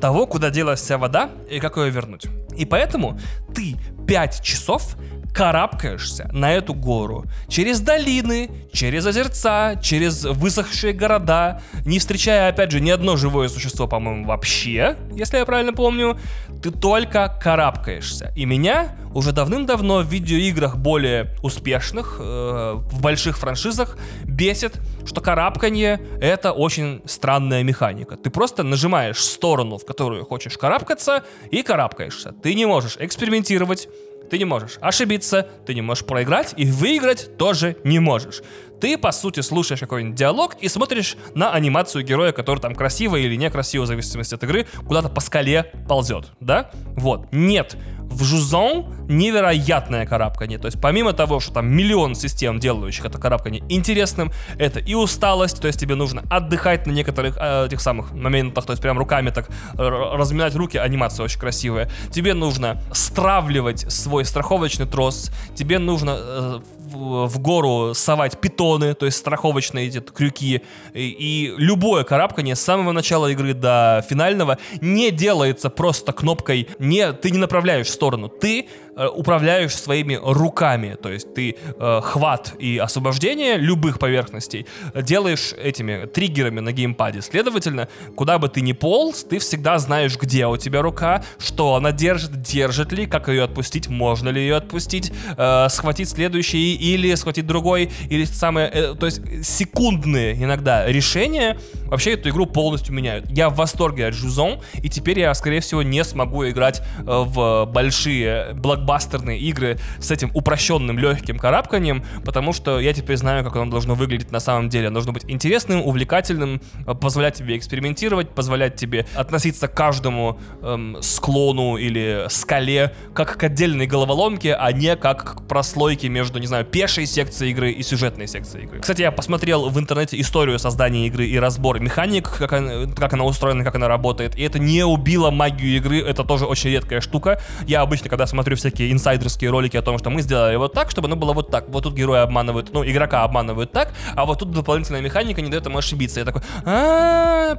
того, куда делась вся вода и как ее вернуть. И поэтому ты 5 часов карабкаешься на эту гору через долины, через озерца, через высохшие города, не встречая, опять же, ни одно живое существо, по-моему, вообще, если я правильно помню, ты только карабкаешься. И меня уже давным-давно в видеоиграх более успешных, э, в больших франшизах бесит, что карабканье — это очень странная механика. Ты просто нажимаешь сторону, в которую хочешь карабкаться, и карабкаешься. Ты не можешь экспериментировать, ты не можешь ошибиться, ты не можешь проиграть, и выиграть тоже не можешь. Ты, по сути, слушаешь какой-нибудь диалог и смотришь на анимацию героя, который там красиво или некрасиво, в зависимости от игры, куда-то по скале ползет, да? Вот. Нет в Жузон невероятное карабкание. То есть помимо того, что там миллион систем, делающих это карабкание интересным, это и усталость, то есть тебе нужно отдыхать на некоторых э, этих самых моментах, то есть прям руками так разминать руки, анимация очень красивая. Тебе нужно стравливать свой страховочный трос, тебе нужно э, в гору совать питоны, то есть страховочные эти крюки. И, и любое карабкание с самого начала игры до финального не делается просто кнопкой не ты не направляешь в сторону, ты управляешь своими руками, то есть ты э, хват и освобождение любых поверхностей делаешь этими триггерами на геймпаде. Следовательно, куда бы ты ни полз, ты всегда знаешь, где у тебя рука, что она держит, держит ли, как ее отпустить, можно ли ее отпустить, э, схватить следующий или схватить другой, или самое, э, то есть секундные иногда решения вообще эту игру полностью меняют. Я в восторге от Жузон, и теперь я, скорее всего, не смогу играть э, в большие блок блокбастерные игры с этим упрощенным легким карабканием, потому что я теперь знаю, как оно должно выглядеть на самом деле. Оно должно быть интересным, увлекательным, э, позволять тебе экспериментировать, позволять тебе относиться к каждому эм, склону или скале как к отдельной головоломке, а не как к прослойке между, не знаю, пешей секцией игры и сюжетной секцией игры. Кстати, я посмотрел в интернете историю создания игры и разбор механик, как она, как она устроена, как она работает, и это не убило магию игры, это тоже очень редкая штука. Я обычно, когда смотрю всякие инсайдерские ролики о том, что мы сделали вот так, чтобы оно было вот так, вот тут герои обманывают, ну, игрока обманывают так, а вот тут дополнительная механика не дает ему ошибиться. Я такой, а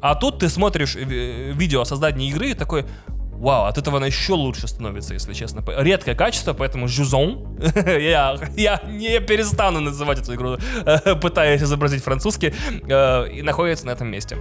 а тут ты смотришь видео о создании игры и такой, Вау, от этого она еще лучше становится, если честно. Редкое качество, поэтому Жузон. я, я не перестану называть эту игру, пытаясь изобразить французский, э, и находится на этом месте.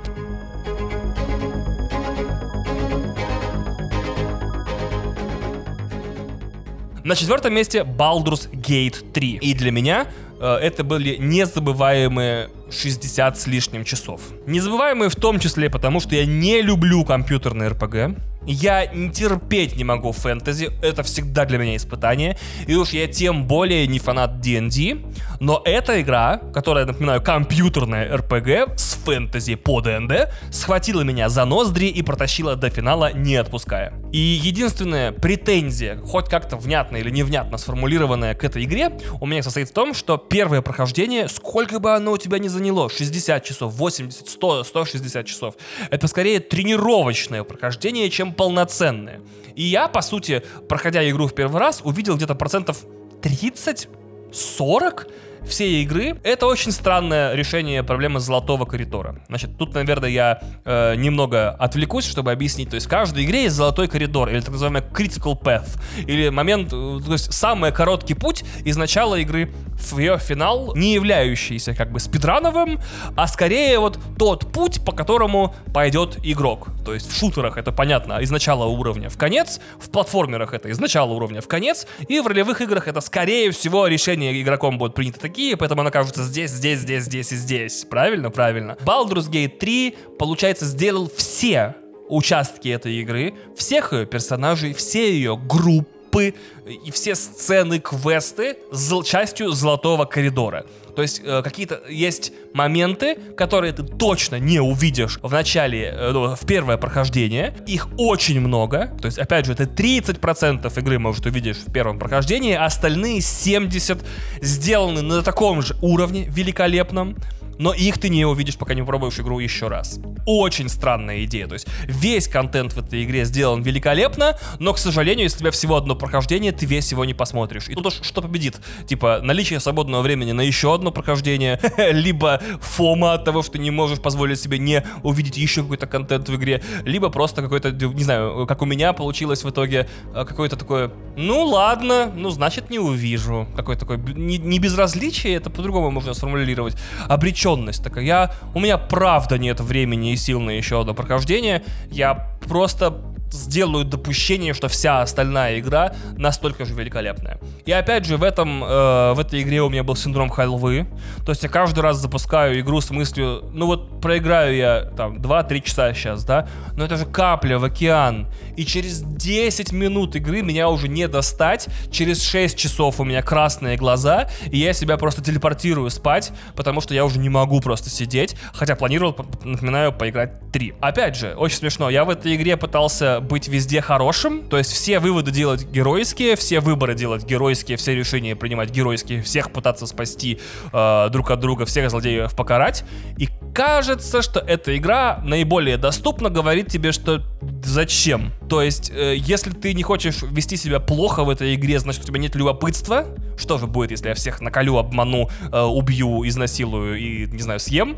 На четвертом месте Baldur's Gate 3. И для меня э, это были незабываемые 60 с лишним часов. Незабываемые в том числе потому, что я не люблю компьютерные RPG. Я не терпеть не могу фэнтези, это всегда для меня испытание. И уж я тем более не фанат D&D, но эта игра, которая, напоминаю, компьютерная RPG с фэнтези по ДНД, схватила меня за ноздри и протащила до финала, не отпуская. И единственная претензия, хоть как-то внятно или невнятно сформулированная к этой игре, у меня состоит в том, что первое прохождение, сколько бы оно у тебя не заняло, 60 часов, 80, 100, 160 часов, это скорее тренировочное прохождение, чем полноценное. И я, по сути, проходя игру в первый раз, увидел где-то процентов 30 40 всей игры. Это очень странное решение проблемы золотого коридора. Значит, тут, наверное, я э, немного отвлекусь, чтобы объяснить. То есть в каждой игре есть золотой коридор, или так называемый critical path, или момент, э, то есть самый короткий путь из начала игры в ее финал, не являющийся как бы спидрановым, а скорее вот тот путь, по которому пойдет игрок. То есть в шутерах это понятно, из начала уровня в конец, в платформерах это из начала уровня в конец, и в ролевых играх это скорее всего решение игроком будет принято такие, поэтому она кажется здесь, здесь, здесь, здесь и здесь. Правильно? Правильно. Baldur's Gate 3, получается, сделал все участки этой игры, всех ее персонажей, все ее группы и все сцены, квесты с частью золотого коридора. То есть э, какие-то есть моменты, которые ты точно не увидишь в начале, э, ну, в первое прохождение. Их очень много. То есть, опять же, ты 30% игры, может, увидишь в первом прохождении, а остальные 70 сделаны на таком же уровне великолепном но их ты не увидишь, пока не попробуешь игру еще раз. Очень странная идея, то есть весь контент в этой игре сделан великолепно, но, к сожалению, если у тебя всего одно прохождение, ты весь его не посмотришь. И тут что победит? Типа, наличие свободного времени на еще одно прохождение, либо фома от того, что не можешь позволить себе не увидеть еще какой-то контент в игре, либо просто какой-то, не знаю, как у меня получилось в итоге, а, какое-то такое, ну ладно, ну значит не увижу. Какое-то такое, не, не безразличие, это по-другому можно сформулировать, обречен обреченность такая. Я, у меня правда нет времени и сил на еще одно прохождение. Я просто сделают допущение, что вся остальная игра настолько же великолепная. И опять же, в, этом, э, в этой игре у меня был синдром халвы. То есть я каждый раз запускаю игру с мыслью, ну вот проиграю я там 2-3 часа сейчас, да, но это же капля в океан. И через 10 минут игры меня уже не достать. Через 6 часов у меня красные глаза, и я себя просто телепортирую спать, потому что я уже не могу просто сидеть. Хотя планировал, напоминаю, поиграть 3. Опять же, очень смешно. Я в этой игре пытался быть везде хорошим, то есть все выводы делать геройские, все выборы делать геройские, все решения принимать геройские, всех пытаться спасти э, друг от друга, всех злодеев покарать. И кажется, что эта игра наиболее доступна, говорит тебе, что зачем. То есть, э, если ты не хочешь вести себя плохо в этой игре, значит, у тебя нет любопытства. Что же будет, если я всех наколю, обману, э, убью, изнасилую и, не знаю, съем?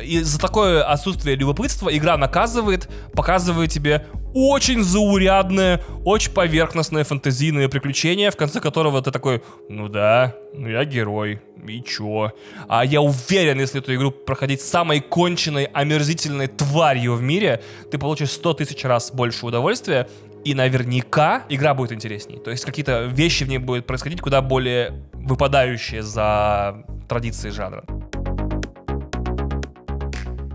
И за такое отсутствие любопытства игра наказывает, показывает тебе очень заурядное, очень поверхностное фэнтезийное приключение, в конце которого ты такой, ну да, ну я герой, и чё? А я уверен, если эту игру проходить самой конченной, омерзительной тварью в мире, ты получишь 100 тысяч раз больше удовольствия, и наверняка игра будет интересней. То есть какие-то вещи в ней будут происходить куда более выпадающие за традиции жанра.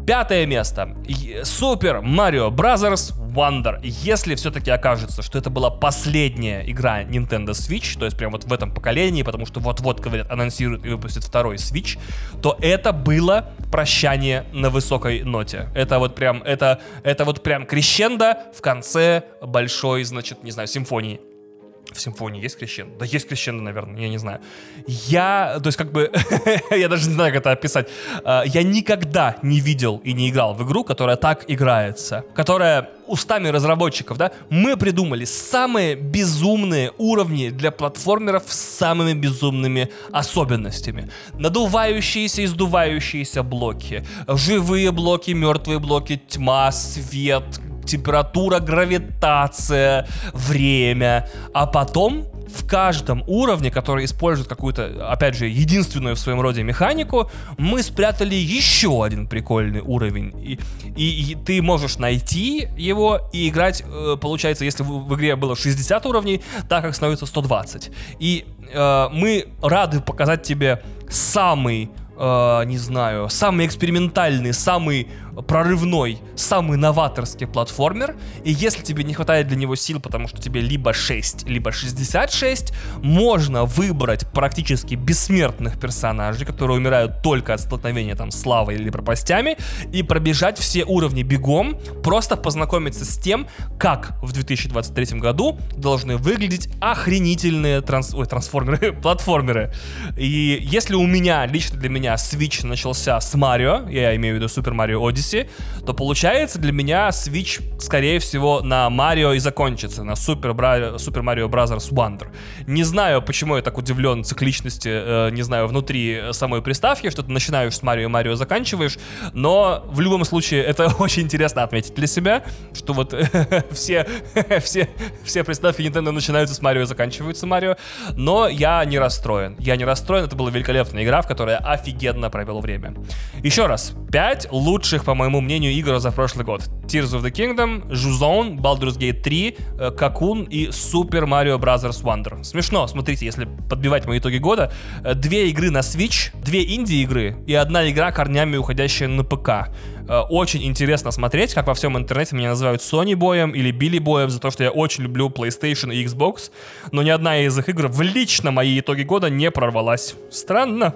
Пятое место. Super Mario Brothers Wonder. Если все-таки окажется, что это была последняя игра Nintendo Switch, то есть прям вот в этом поколении, потому что вот-вот, говорят, анонсируют и выпустят второй Switch, то это было прощание на высокой ноте. Это вот прям, это, это вот прям крещендо в конце большой, значит, не знаю, симфонии в симфонии есть крещендо? Да есть крещендо, наверное, я не знаю. Я, то есть как бы, я даже не знаю, как это описать. А, я никогда не видел и не играл в игру, которая так играется. Которая устами разработчиков, да, мы придумали самые безумные уровни для платформеров с самыми безумными особенностями. Надувающиеся и сдувающиеся блоки, живые блоки, мертвые блоки, тьма, свет, температура, гравитация, время. А потом в каждом уровне, который использует какую-то, опять же, единственную в своем роде механику, мы спрятали еще один прикольный уровень. И, и, и ты можешь найти его и играть, э, получается, если в, в игре было 60 уровней, так как становится 120. И э, мы рады показать тебе самый э, не знаю, самый экспериментальный, самый прорывной, самый новаторский платформер, и если тебе не хватает для него сил, потому что тебе либо 6, либо 66, можно выбрать практически бессмертных персонажей, которые умирают только от столкновения там с лавой или пропастями, и пробежать все уровни бегом, просто познакомиться с тем, как в 2023 году должны выглядеть охренительные транс... Ой, трансформеры, платформеры. И если у меня, лично для меня, Switch начался с Марио, я имею в виду Super Mario Odyssey, Odyssey, то получается для меня Switch, скорее всего, на Марио и закончится, на Super, Bra- Super Mario Bros. Wonder. Не знаю, почему я так удивлен цикличности, э, не знаю, внутри самой приставки, что ты начинаешь с Марио, Марио заканчиваешь, но в любом случае это очень интересно отметить для себя, что вот все, все, все приставки Nintendo начинаются с Марио и заканчиваются Марио, но я не расстроен. Я не расстроен, это была великолепная игра, в которой я офигенно провел время. Еще раз, 5 лучших, по моему мнению, игр за прошлый год. Tears of the Kingdom, Juzone, Baldur's Gate 3, Cocoon и Super Mario Bros. Wonder. Смешно, смотрите, если подбивать мои итоги года. Э, две игры на Switch, две инди-игры и одна игра корнями уходящая на ПК. Э, очень интересно смотреть, как во всем интернете меня называют Sony боем или Билли боем за то, что я очень люблю PlayStation и Xbox, но ни одна из их игр в лично мои итоги года не прорвалась. Странно.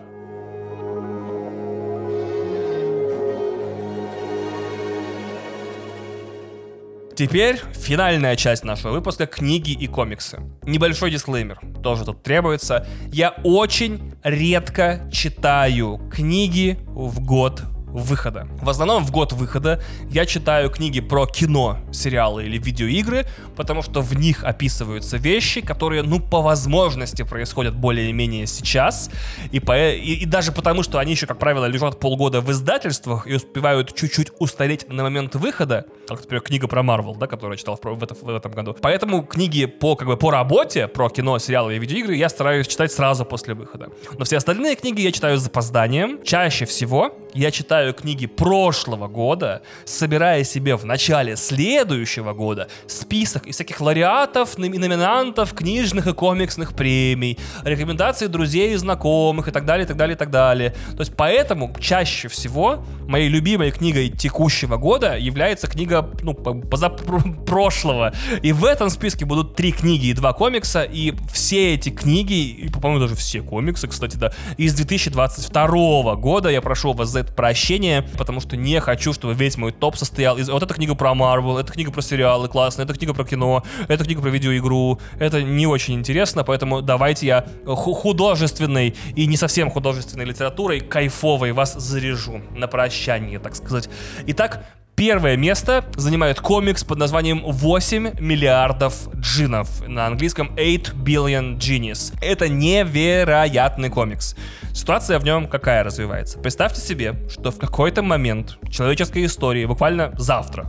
Теперь финальная часть нашего выпуска — книги и комиксы. Небольшой дисклеймер тоже тут требуется. Я очень редко читаю книги в год выхода. В основном в год выхода я читаю книги про кино, сериалы или видеоигры, потому что в них описываются вещи, которые, ну, по возможности происходят более-менее сейчас, и, по, и, и даже потому, что они еще, как правило, лежат полгода в издательствах и успевают чуть-чуть устареть на момент выхода, как, например, книга про Марвел, да, которую я читал в, в, это, в этом году. Поэтому книги по, как бы, по работе, про кино, сериалы и видеоигры я стараюсь читать сразу после выхода. Но все остальные книги я читаю с запозданием. Чаще всего я читаю книги прошлого года, собирая себе в начале следующего года список из всяких лауреатов номинантов книжных и комиксных премий, рекомендации друзей и знакомых и так далее, и так далее, и так далее. То есть поэтому чаще всего моей любимой книгой текущего года является книга ну, позапрошлого. И в этом списке будут три книги и два комикса, и все эти книги, и, по-моему, даже все комиксы, кстати, да, из 2022 года я прошу вас за это прощение, потому что не хочу, чтобы весь мой топ состоял из... Вот эта книга про Марвел, эта книга про сериалы классная, эта книга про кино, эта книга про видеоигру. Это не очень интересно, поэтому давайте я художественной и не совсем художественной литературой кайфовой вас заряжу на прощание, так сказать. Итак, Первое место занимает комикс под названием 8 миллиардов джинов. На английском 8 billion genius. Это невероятный комикс. Ситуация в нем какая развивается? Представьте себе, что в какой-то момент человеческой истории, буквально завтра,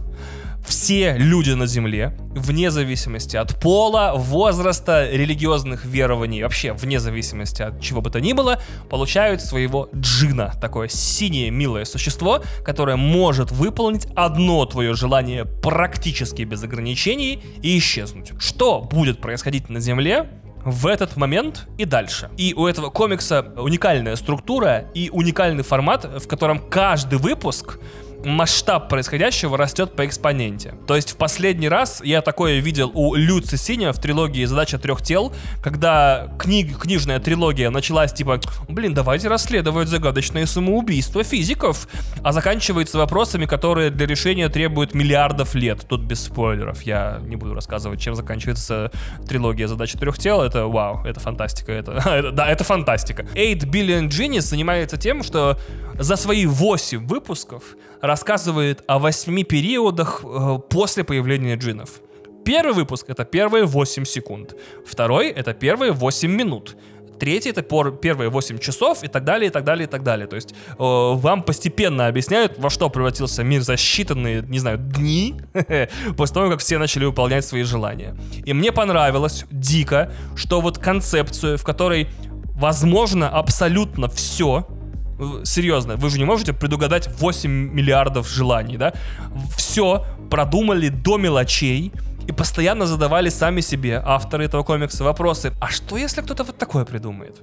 все люди на Земле, вне зависимости от пола, возраста, религиозных верований, вообще вне зависимости от чего бы то ни было, получают своего джина, такое синее милое существо, которое может выполнить одно твое желание практически без ограничений и исчезнуть. Что будет происходить на Земле, в этот момент и дальше. И у этого комикса уникальная структура и уникальный формат, в котором каждый выпуск масштаб происходящего растет по экспоненте. То есть в последний раз я такое видел у Люци Синя в трилогии «Задача трех тел», когда книг, книжная трилогия началась типа, блин, давайте расследовать загадочные самоубийства физиков, а заканчивается вопросами, которые для решения требуют миллиардов лет. Тут без спойлеров, я не буду рассказывать, чем заканчивается трилогия «Задача трех тел». Это вау, это фантастика, это, да, это фантастика. 8 Billion Genius занимается тем, что за свои 8 выпусков рассказывает о 8 периодах э, после появления джинов. Первый выпуск это первые 8 секунд. Второй это первые 8 минут третий это пор, первые 8 часов и так далее, и так далее, и так далее. То есть э, вам постепенно объясняют, во что превратился мир за считанные, не знаю, дни, после того, как все начали выполнять свои желания. И мне понравилось дико, что вот концепцию, в которой возможно абсолютно все, серьезно, вы же не можете предугадать 8 миллиардов желаний, да? Все продумали до мелочей, и постоянно задавали сами себе, авторы этого комикса, вопросы, а что если кто-то вот такое придумает?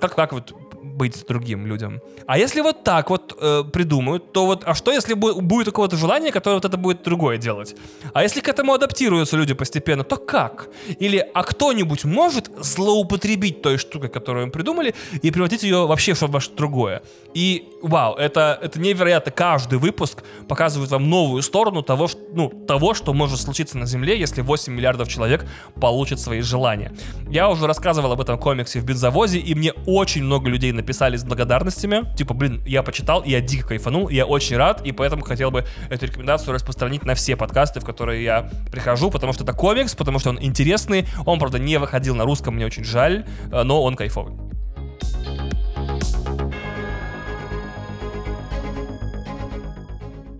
Как, как вот быть другим людям. А если вот так вот э, придумают, то вот, а что если будет у кого-то желание, которое вот это будет другое делать? А если к этому адаптируются люди постепенно, то как? Или, а кто-нибудь может злоупотребить той штукой, которую мы придумали, и превратить ее вообще в что-то другое? И, вау, это, это невероятно. Каждый выпуск показывает вам новую сторону того, что, ну, того, что может случиться на Земле, если 8 миллиардов человек получат свои желания. Я уже рассказывал об этом комиксе в Бензовозе, и мне очень много людей написали с благодарностями. Типа, блин, я почитал, я дико кайфанул, я очень рад, и поэтому хотел бы эту рекомендацию распространить на все подкасты, в которые я прихожу, потому что это комикс, потому что он интересный. Он, правда, не выходил на русском, мне очень жаль, э, но он кайфовый.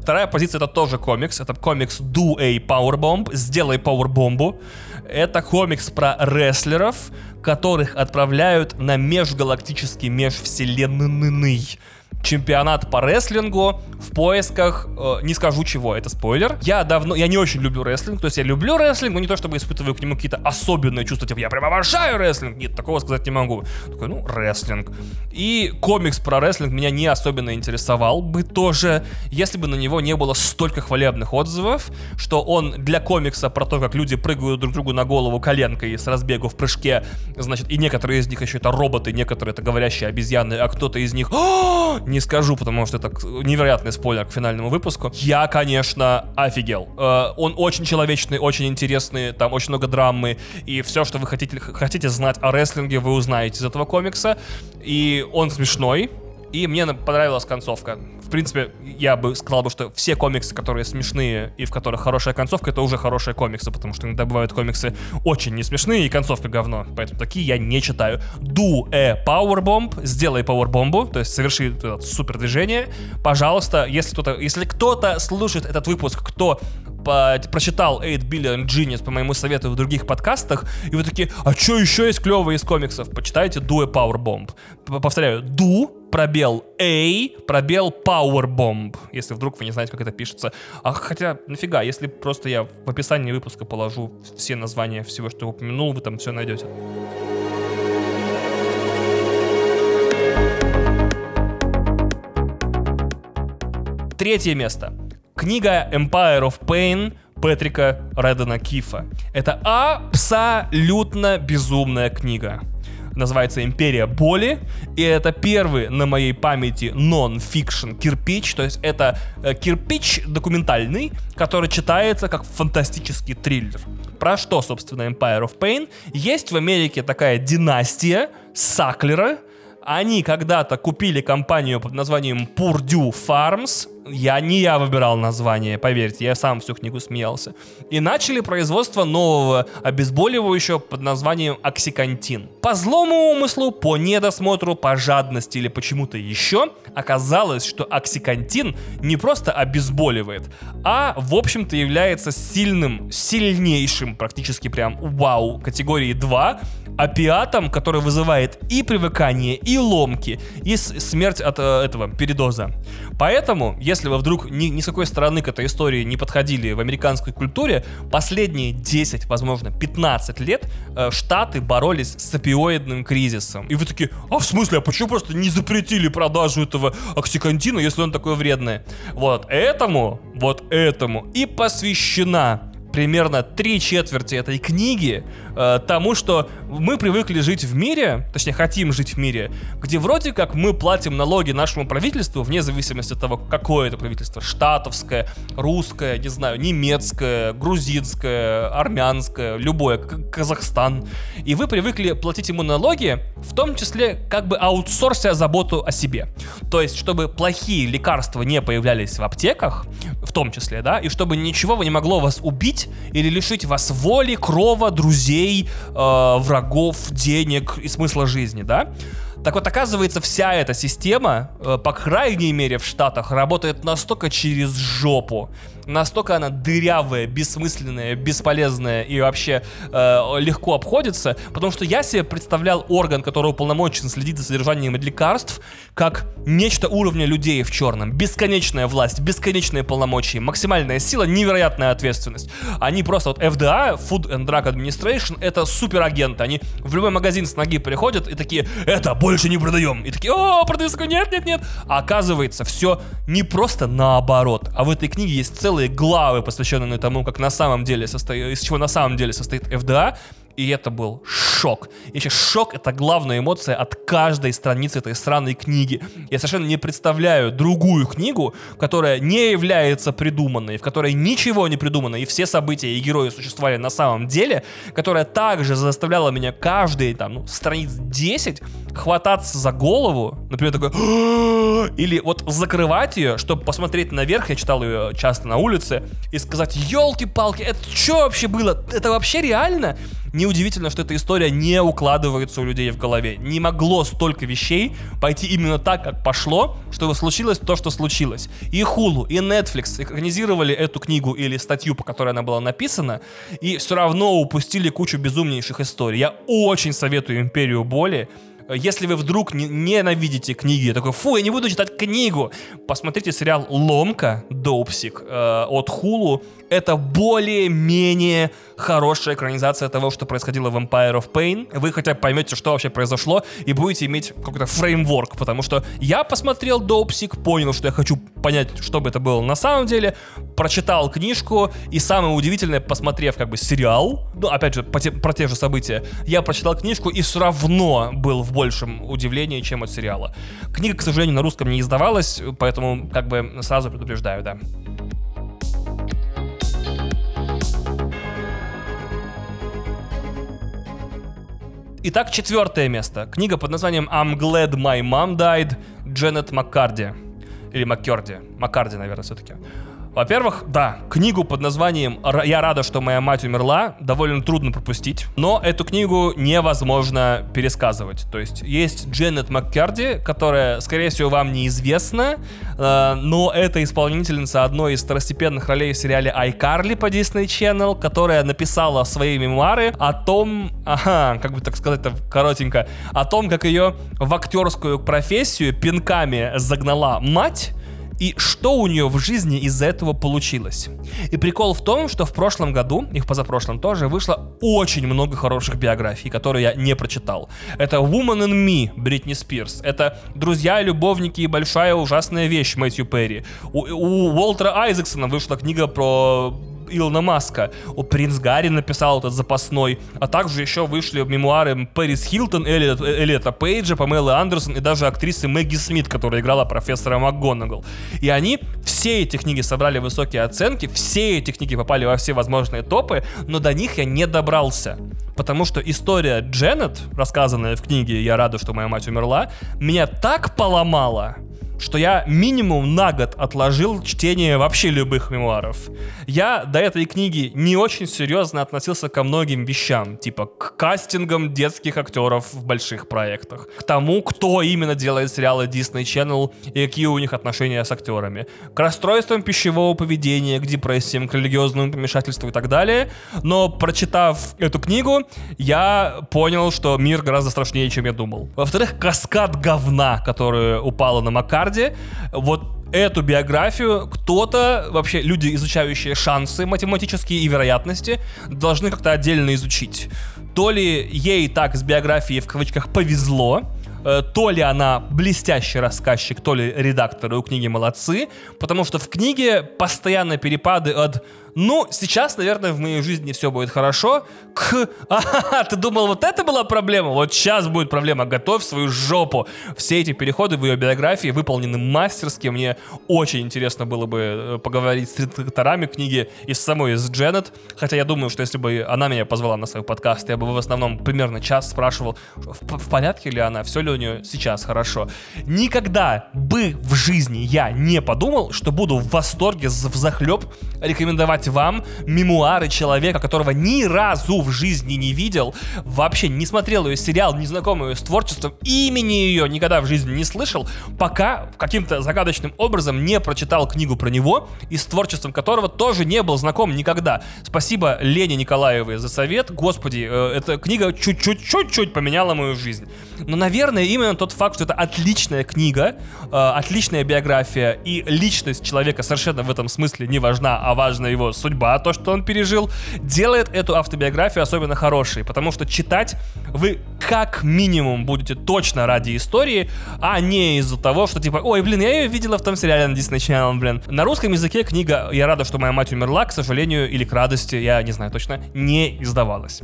Вторая позиция это тоже комикс. Это комикс Do a Powerbomb. Сделай пауэрбомбу. Это комикс про рестлеров, которых отправляют на межгалактический межвселенный чемпионат по рестлингу в поисках, э, не скажу чего, это спойлер. Я давно, я не очень люблю рестлинг, то есть я люблю рестлинг, но не то чтобы испытываю к нему какие-то особенные чувства, типа я прям обожаю рестлинг, нет, такого сказать не могу. Такой, ну, рестлинг. И комикс про рестлинг меня не особенно интересовал бы тоже, если бы на него не было столько хвалебных отзывов, что он для комикса про то, как люди прыгают друг другу на голову коленкой с разбегу в прыжке, значит, и некоторые из них еще это роботы, некоторые это говорящие обезьяны, а кто-то из них не скажу, потому что это невероятный спойлер к финальному выпуску. Я, конечно, офигел. Э, он очень человечный, очень интересный, там очень много драмы, и все, что вы хотите, хотите знать о рестлинге, вы узнаете из этого комикса. И он смешной, и мне понравилась концовка. В принципе, я бы сказал бы, что все комиксы, которые смешные и в которых хорошая концовка, это уже хорошие комиксы, потому что иногда бывают комиксы очень не смешные и концовка говно. Поэтому такие я не читаю. Do a powerbomb, сделай пауэрбомбу, то есть соверши супер движение. Пожалуйста, если кто-то, если кто-то слушает этот выпуск, кто по, прочитал 8 Billion Genius по моему совету в других подкастах, и вы такие, а что еще есть клевое из комиксов? Почитайте Do a Powerbomb. Повторяю, Do, пробел A, пробел Powerbomb, если вдруг вы не знаете, как это пишется. А хотя, нафига, если просто я в описании выпуска положу все названия всего, что упомянул, вы там все найдете. Третье место. Книга Empire of Pain Петрика Редена Кифа. Это абсолютно безумная книга. Называется «Империя боли», и это первый на моей памяти нон-фикшн кирпич, то есть это э, кирпич документальный, который читается как фантастический триллер. Про что, собственно, Empire of Pain? Есть в Америке такая династия Саклера, они когда-то купили компанию под названием Purdue Farms, я не я выбирал название, поверьте, я сам всю книгу смеялся. И начали производство нового обезболивающего под названием оксикантин. По злому умыслу, по недосмотру, по жадности или почему-то еще, оказалось, что оксикантин не просто обезболивает, а в общем-то является сильным, сильнейшим, практически прям вау, категории 2, опиатом, который вызывает и привыкание, и ломки, и смерть от э, этого передоза. Поэтому, если вы вдруг ни, ни с какой стороны к этой истории не подходили в американской культуре, последние 10, возможно, 15 лет э, Штаты боролись с опиоидным кризисом. И вы такие, а в смысле, а почему просто не запретили продажу этого оксикантина, если он такой вредный? Вот этому, вот этому и посвящена примерно три четверти этой книги э, тому, что мы привыкли жить в мире, точнее хотим жить в мире, где вроде как мы платим налоги нашему правительству, вне зависимости от того, какое это правительство, штатовское, русское, не знаю, немецкое, грузинское, армянское, любое, Казахстан. И вы привыкли платить ему налоги, в том числе как бы аутсорся заботу о себе. То есть, чтобы плохие лекарства не появлялись в аптеках, в том числе, да, и чтобы ничего не могло вас убить или лишить вас воли, крова, друзей, э, врагов, денег и смысла жизни, да. Так вот, оказывается, вся эта система, э, по крайней мере в Штатах, работает настолько через жопу, настолько она дырявая, бессмысленная, бесполезная и вообще э, легко обходится, потому что я себе представлял орган, который уполномочен следить за содержанием лекарств, как нечто уровня людей в черном. Бесконечная власть, бесконечные полномочия, максимальная сила, невероятная ответственность. Они просто вот FDA, Food and Drug Administration, это суперагенты. Они в любой магазин с ноги приходят и такие, это больше не продаем. И такие, о, продаю, нет, нет, нет. А оказывается, все не просто наоборот, а в этой книге есть целый целые главы, посвященные тому, как на самом деле состоит, из чего на самом деле состоит FDA, и это был шок. И вообще шок — это главная эмоция от каждой страницы этой странной книги. Я совершенно не представляю другую книгу, которая не является придуманной, в которой ничего не придумано, и все события и герои существовали на самом деле, которая также заставляла меня каждые там, ну, страниц 10 хвататься за голову, например, такой, или вот закрывать ее, чтобы посмотреть наверх, я читал ее часто на улице, и сказать, елки-палки, это что вообще было? Это вообще реально? Неудивительно, что эта история не укладывается у людей в голове. Не могло столько вещей пойти именно так, как пошло, чтобы случилось то, что случилось. И Hulu, и Netflix экранизировали эту книгу или статью, по которой она была написана, и все равно упустили кучу безумнейших историй. Я очень советую «Империю боли», если вы вдруг не, ненавидите книги, такой, фу, я не буду читать книгу, посмотрите сериал «Ломка», «Доупсик» э, от Hulu. Это более-менее хорошая экранизация того, что происходило в Empire of Pain. Вы хотя бы поймете, что вообще произошло, и будете иметь какой-то фреймворк, потому что я посмотрел Доупсик, понял, что я хочу понять, что бы это было на самом деле, прочитал книжку, и самое удивительное, посмотрев как бы сериал, ну, опять же, те, про те же события, я прочитал книжку и все равно был в большем удивлении, чем от сериала. Книга, к сожалению, на русском не издавалась, поэтому как бы сразу предупреждаю, да. Итак, четвертое место. Книга под названием I'm Glad My Mom Died Дженнет Маккарди. Или Маккерди. Маккарди, наверное, все-таки. Во-первых, да, книгу под названием «Я рада, что моя мать умерла» довольно трудно пропустить, но эту книгу невозможно пересказывать. То есть есть Дженнет Маккерди, которая, скорее всего, вам неизвестна, э, но это исполнительница одной из второстепенных ролей в сериале iCarly по Disney Channel, которая написала свои мемуары о том, ага, как бы так сказать коротенько, о том, как ее в актерскую профессию пинками загнала мать, и что у нее в жизни из-за этого получилось. И прикол в том, что в прошлом году, и в позапрошлом тоже, вышло очень много хороших биографий, которые я не прочитал. Это Woman in Me Бритни Спирс, это Друзья, любовники и большая ужасная вещь Мэтью Перри. У, у Уолтера Айзексона вышла книга про Илона Маска. О, принц Гарри написал этот запасной. А также еще вышли мемуары Пэрис Хилтон, Эллиот, Эллиота Пейджа, Памелы Андерсон и даже актрисы Мэгги Смит, которая играла профессора МакГонагал. И они все эти книги собрали высокие оценки, все эти книги попали во все возможные топы, но до них я не добрался. Потому что история Дженнет, рассказанная в книге «Я рада, что моя мать умерла», меня так поломала, что я минимум на год отложил чтение вообще любых мемуаров. Я до этой книги не очень серьезно относился ко многим вещам, типа к кастингам детских актеров в больших проектах, к тому, кто именно делает сериалы Disney Channel и какие у них отношения с актерами, к расстройствам пищевого поведения, к депрессиям, к религиозному помешательству и так далее. Но прочитав эту книгу, я понял, что мир гораздо страшнее, чем я думал. Во-вторых, каскад говна, который упала на Макар Гарварде. Вот эту биографию кто-то, вообще люди, изучающие шансы математические и вероятности, должны как-то отдельно изучить. То ли ей так с биографией в кавычках повезло, э, то ли она блестящий рассказчик, то ли редакторы у книги молодцы, потому что в книге постоянно перепады от ну, сейчас, наверное, в моей жизни все будет хорошо. К, а, ты думал, вот это была проблема? Вот сейчас будет проблема. Готовь свою жопу. Все эти переходы в ее биографии выполнены мастерски. Мне очень интересно было бы э, поговорить с редакторами книги и с самой из Дженнет. Хотя я думаю, что если бы она меня позвала на свой подкаст, я бы в основном примерно час спрашивал, в, в порядке ли она, все ли у нее сейчас хорошо. Никогда бы в жизни я не подумал, что буду в восторге, в захлеб рекомендовать рекомендовать вам мемуары человека, которого ни разу в жизни не видел, вообще не смотрел ее сериал, не знаком ее с творчеством, имени ее никогда в жизни не слышал, пока каким-то загадочным образом не прочитал книгу про него и с творчеством которого тоже не был знаком никогда. Спасибо Лене Николаевой за совет. Господи, э, эта книга чуть-чуть-чуть-чуть поменяла мою жизнь. Но, наверное, именно тот факт, что это отличная книга, э, отличная биография и личность человека совершенно в этом смысле не важна, а важна его судьба, то, что он пережил, делает эту автобиографию особенно хорошей, потому что читать вы как минимум будете точно ради истории, а не из-за того, что типа, ой, блин, я ее видела в том сериале на Disney Channel, блин. На русском языке книга «Я рада, что моя мать умерла», к сожалению, или к радости, я не знаю точно, не издавалась.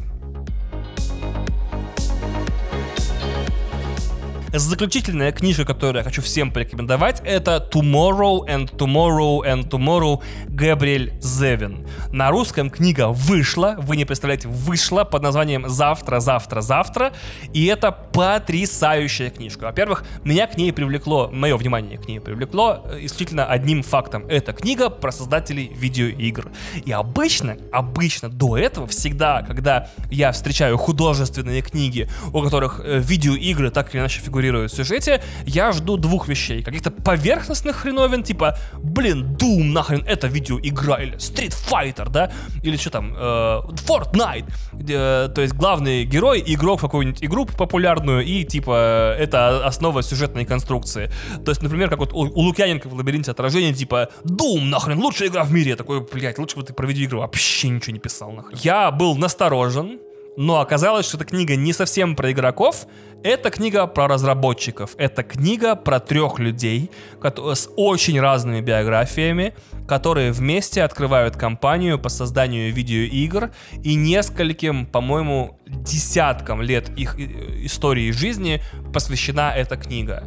Заключительная книжка, которую я хочу всем порекомендовать, это Tomorrow and Tomorrow and Tomorrow Габриэль Зевин. На русском книга вышла, вы не представляете, вышла под названием «Завтра, завтра, завтра», и это потрясающая книжка. Во-первых, меня к ней привлекло, мое внимание к ней привлекло э, исключительно одним фактом. Это книга про создателей видеоигр. И обычно, обычно до этого, всегда, когда я встречаю художественные книги, у которых э, видеоигры так или иначе фигурируют фигурирует в сюжете, я жду двух вещей. Каких-то поверхностных хреновин, типа, блин, Doom нахрен, это видеоигра, или Street Fighter, да, или что там, э, Fortnite, э, то есть главный герой, игрок в какую-нибудь игру популярную, и типа, это основа сюжетной конструкции. То есть, например, как вот у, у Лукьяненко в Лабиринте отражения, типа, Doom нахрен, лучшая игра в мире. Я такой, блядь, лучше бы ты про видеоигру вообще ничего не писал нахрен. Я был насторожен, но оказалось, что эта книга не совсем про игроков, это книга про разработчиков. Это книга про трех людей с очень разными биографиями, которые вместе открывают компанию по созданию видеоигр и нескольким, по-моему, десяткам лет их э, истории жизни посвящена эта книга.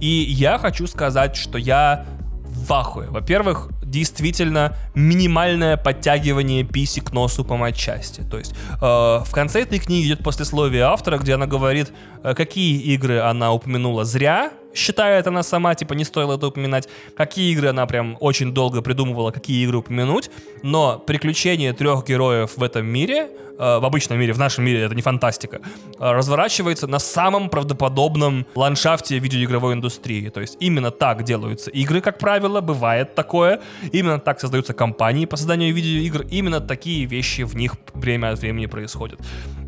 И я хочу сказать, что я в ахуе. Во-первых, действительно минимальное подтягивание писи к носу по матчасти. То есть э, в конце этой книги идет послесловие автора, где она говорит, э, какие игры она упомянула зря, считает она сама, типа, не стоило это упоминать. Какие игры она прям очень долго придумывала, какие игры упомянуть. Но приключения трех героев в этом мире, э, в обычном мире, в нашем мире, это не фантастика, э, разворачивается на самом правдоподобном ландшафте видеоигровой индустрии. То есть именно так делаются игры, как правило, бывает такое. Именно так создаются компании по созданию видеоигр. Именно такие вещи в них время от времени происходят.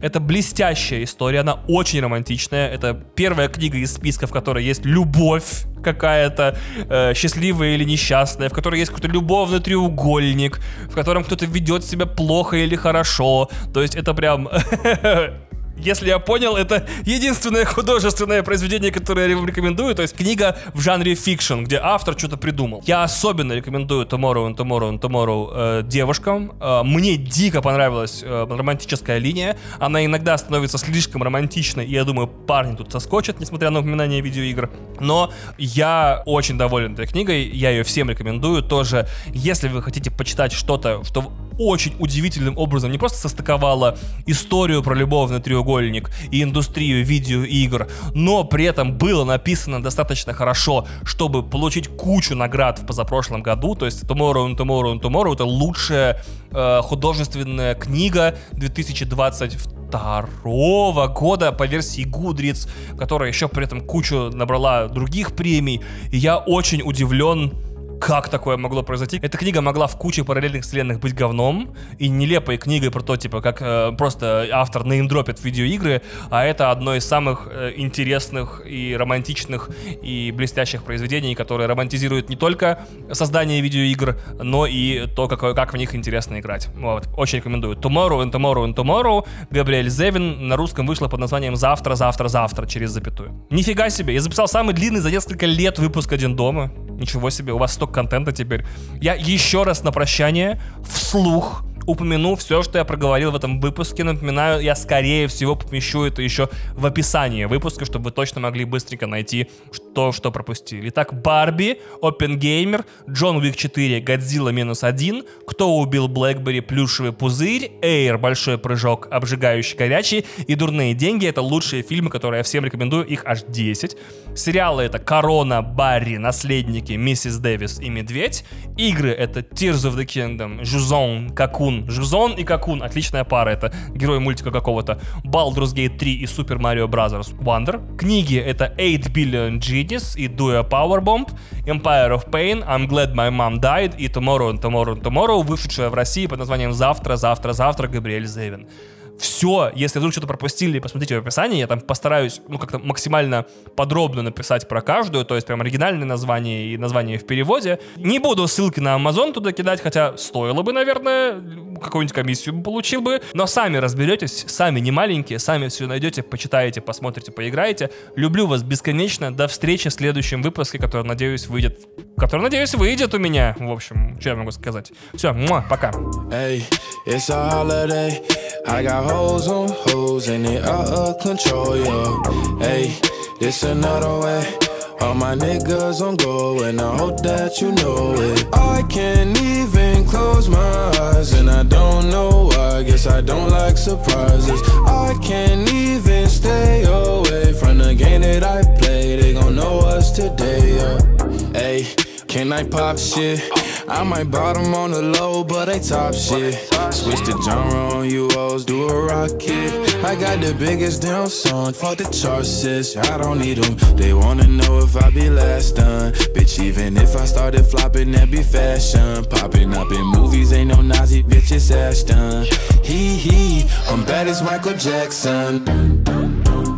Это блестящая история, она очень романтичная. Это первая книга из списка, в которой есть любовь какая-то э, счастливая или несчастная, в которой есть какой-то любовный треугольник, в котором кто-то ведет себя плохо или хорошо. То есть это прям если я понял, это единственное художественное произведение, которое я рекомендую. То есть книга в жанре fiction, где автор что-то придумал. Я особенно рекомендую Tomorrow and Tomorrow and Tomorrow э, девушкам. Э, мне дико понравилась э, романтическая линия. Она иногда становится слишком романтичной, и я думаю, парни тут соскочат, несмотря на упоминание видеоигр. Но я очень доволен этой книгой, я ее всем рекомендую. Тоже, если вы хотите почитать что-то, что очень удивительным образом не просто состыковала историю про любовный треугольник и индустрию видеоигр, но при этом было написано достаточно хорошо, чтобы получить кучу наград в позапрошлом году. То есть Tomorrow and Tomorrow and Tomorrow это лучшая э, художественная книга 2022 года по версии Goodreads, которая еще при этом кучу набрала других премий. И я очень удивлен как такое могло произойти. Эта книга могла в куче параллельных вселенных быть говном и нелепой книгой про то, типа, как э, просто автор неймдропит видеоигры, а это одно из самых э, интересных и романтичных и блестящих произведений, которые романтизируют не только создание видеоигр, но и то, как, как в них интересно играть. Вот. Очень рекомендую. Tomorrow and Tomorrow and Tomorrow. Габриэль Зевин на русском вышла под названием «Завтра, завтра, завтра» через запятую. Нифига себе, я записал самый длинный за несколько лет выпуск «Один дома». Ничего себе, у вас столько контента теперь. Я еще раз на прощание вслух упомяну все, что я проговорил в этом выпуске. Напоминаю, я скорее всего помещу это еще в описании выпуска, чтобы вы точно могли быстренько найти то, что пропустили. Итак, Барби, Опенгеймер, Джон Уик 4, Годзилла минус один, Кто убил Блэкбери, Плюшевый пузырь, Эйр, Большой прыжок, Обжигающий горячий и Дурные деньги. Это лучшие фильмы, которые я всем рекомендую, их аж 10. Сериалы это Корона, Барри, Наследники, Миссис Дэвис и Медведь. Игры это Tears of the Kingdom, Жузон, Какун, Жузон и Какун, отличная пара, это герой мультика какого-то. Baldur's Gate 3 и Super Mario Bros. Wonder. Книги это 8 Billion Genius и Do a Powerbomb, Empire of Pain, I'm Glad My Mom Died и Tomorrow and Tomorrow and Tomorrow, вышедшая в России под названием «Завтра, завтра, завтра» Габриэль Зевин все, если вдруг что-то пропустили, посмотрите в описании, я там постараюсь, ну, как-то максимально подробно написать про каждую, то есть прям оригинальное название и название в переводе. Не буду ссылки на Amazon туда кидать, хотя стоило бы, наверное, какую-нибудь комиссию получил бы, но сами разберетесь, сами не маленькие, сами все найдете, почитаете, посмотрите, поиграете. Люблю вас бесконечно, до встречи в следующем выпуске, который, надеюсь, выйдет, который, надеюсь, выйдет у меня, в общем, что я могу сказать. Все, муа, пока. Hey, it's a holiday. I got hoes on hoes and they out of control, yeah. Hey, this another way. All my niggas on go, and I hope that you know it. I can't even close my eyes, and I don't know why. Guess I don't like surprises. I can't even stay away from the game that I play. They gon' know us today, yeah. Hey, can I pop shit? I might bottom on the low, but they top shit. Switch the genre on you hoes, do a rocket. I got the biggest damn song, fuck the charts. I don't need them. They wanna know if I be last done. Bitch, even if I started flopping, that be fashion. Popping up in movies, ain't no Nazi bitch, it's Ashton. Hee hee, I'm bad as Michael Jackson.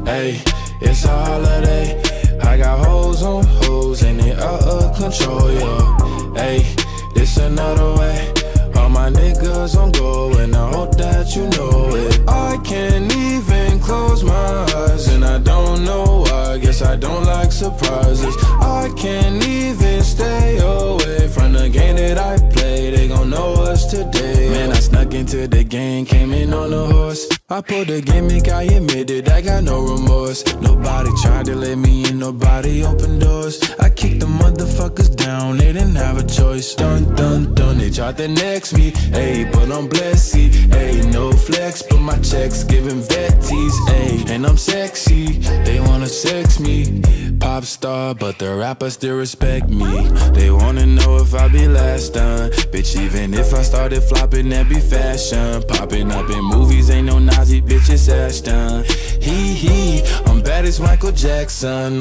Hey, it's a holiday. I got hoes on hoes, and they out of control, yeah. Hey it's another way. All my niggas on go, and I hope that you know it. I can't even close my eyes, and I don't know why. Guess I don't like surprises. I can't even stay away from the game that I play. They gon' know us today. Man, I snuck into the game, came in on a horse. I pulled a gimmick, I admitted I got no remorse. Nobody tried to let me in, nobody opened doors. I kicked the motherfuckers down, they didn't have a choice. Dun dun dun, they tried to next me. Ayy, but I'm blessed, ayy, no flex, but my checks giving vetties, ayy, and I'm sexy. They wanna sex me, pop star, but the rappers still respect me. They wanna know if I be last done, bitch. Even if I started flopping, that be fashion. Popping up in movies, ain't no Nazi bitches Ashton. Hee hee, I'm bad as Michael Jackson.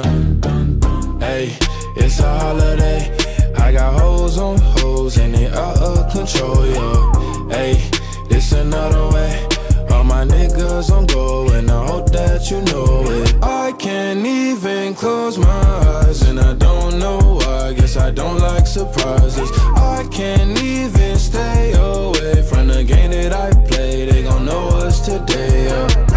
Hey, it's a holiday. I got hoes on hoes and they out of control, yo. Hey, it's another way. All my niggas on go and I hope that you know it. I can't even close my eyes and I don't know why. Guess I don't like surprises. I can't even stay away from the game that I play. They gon' know us today. Yeah.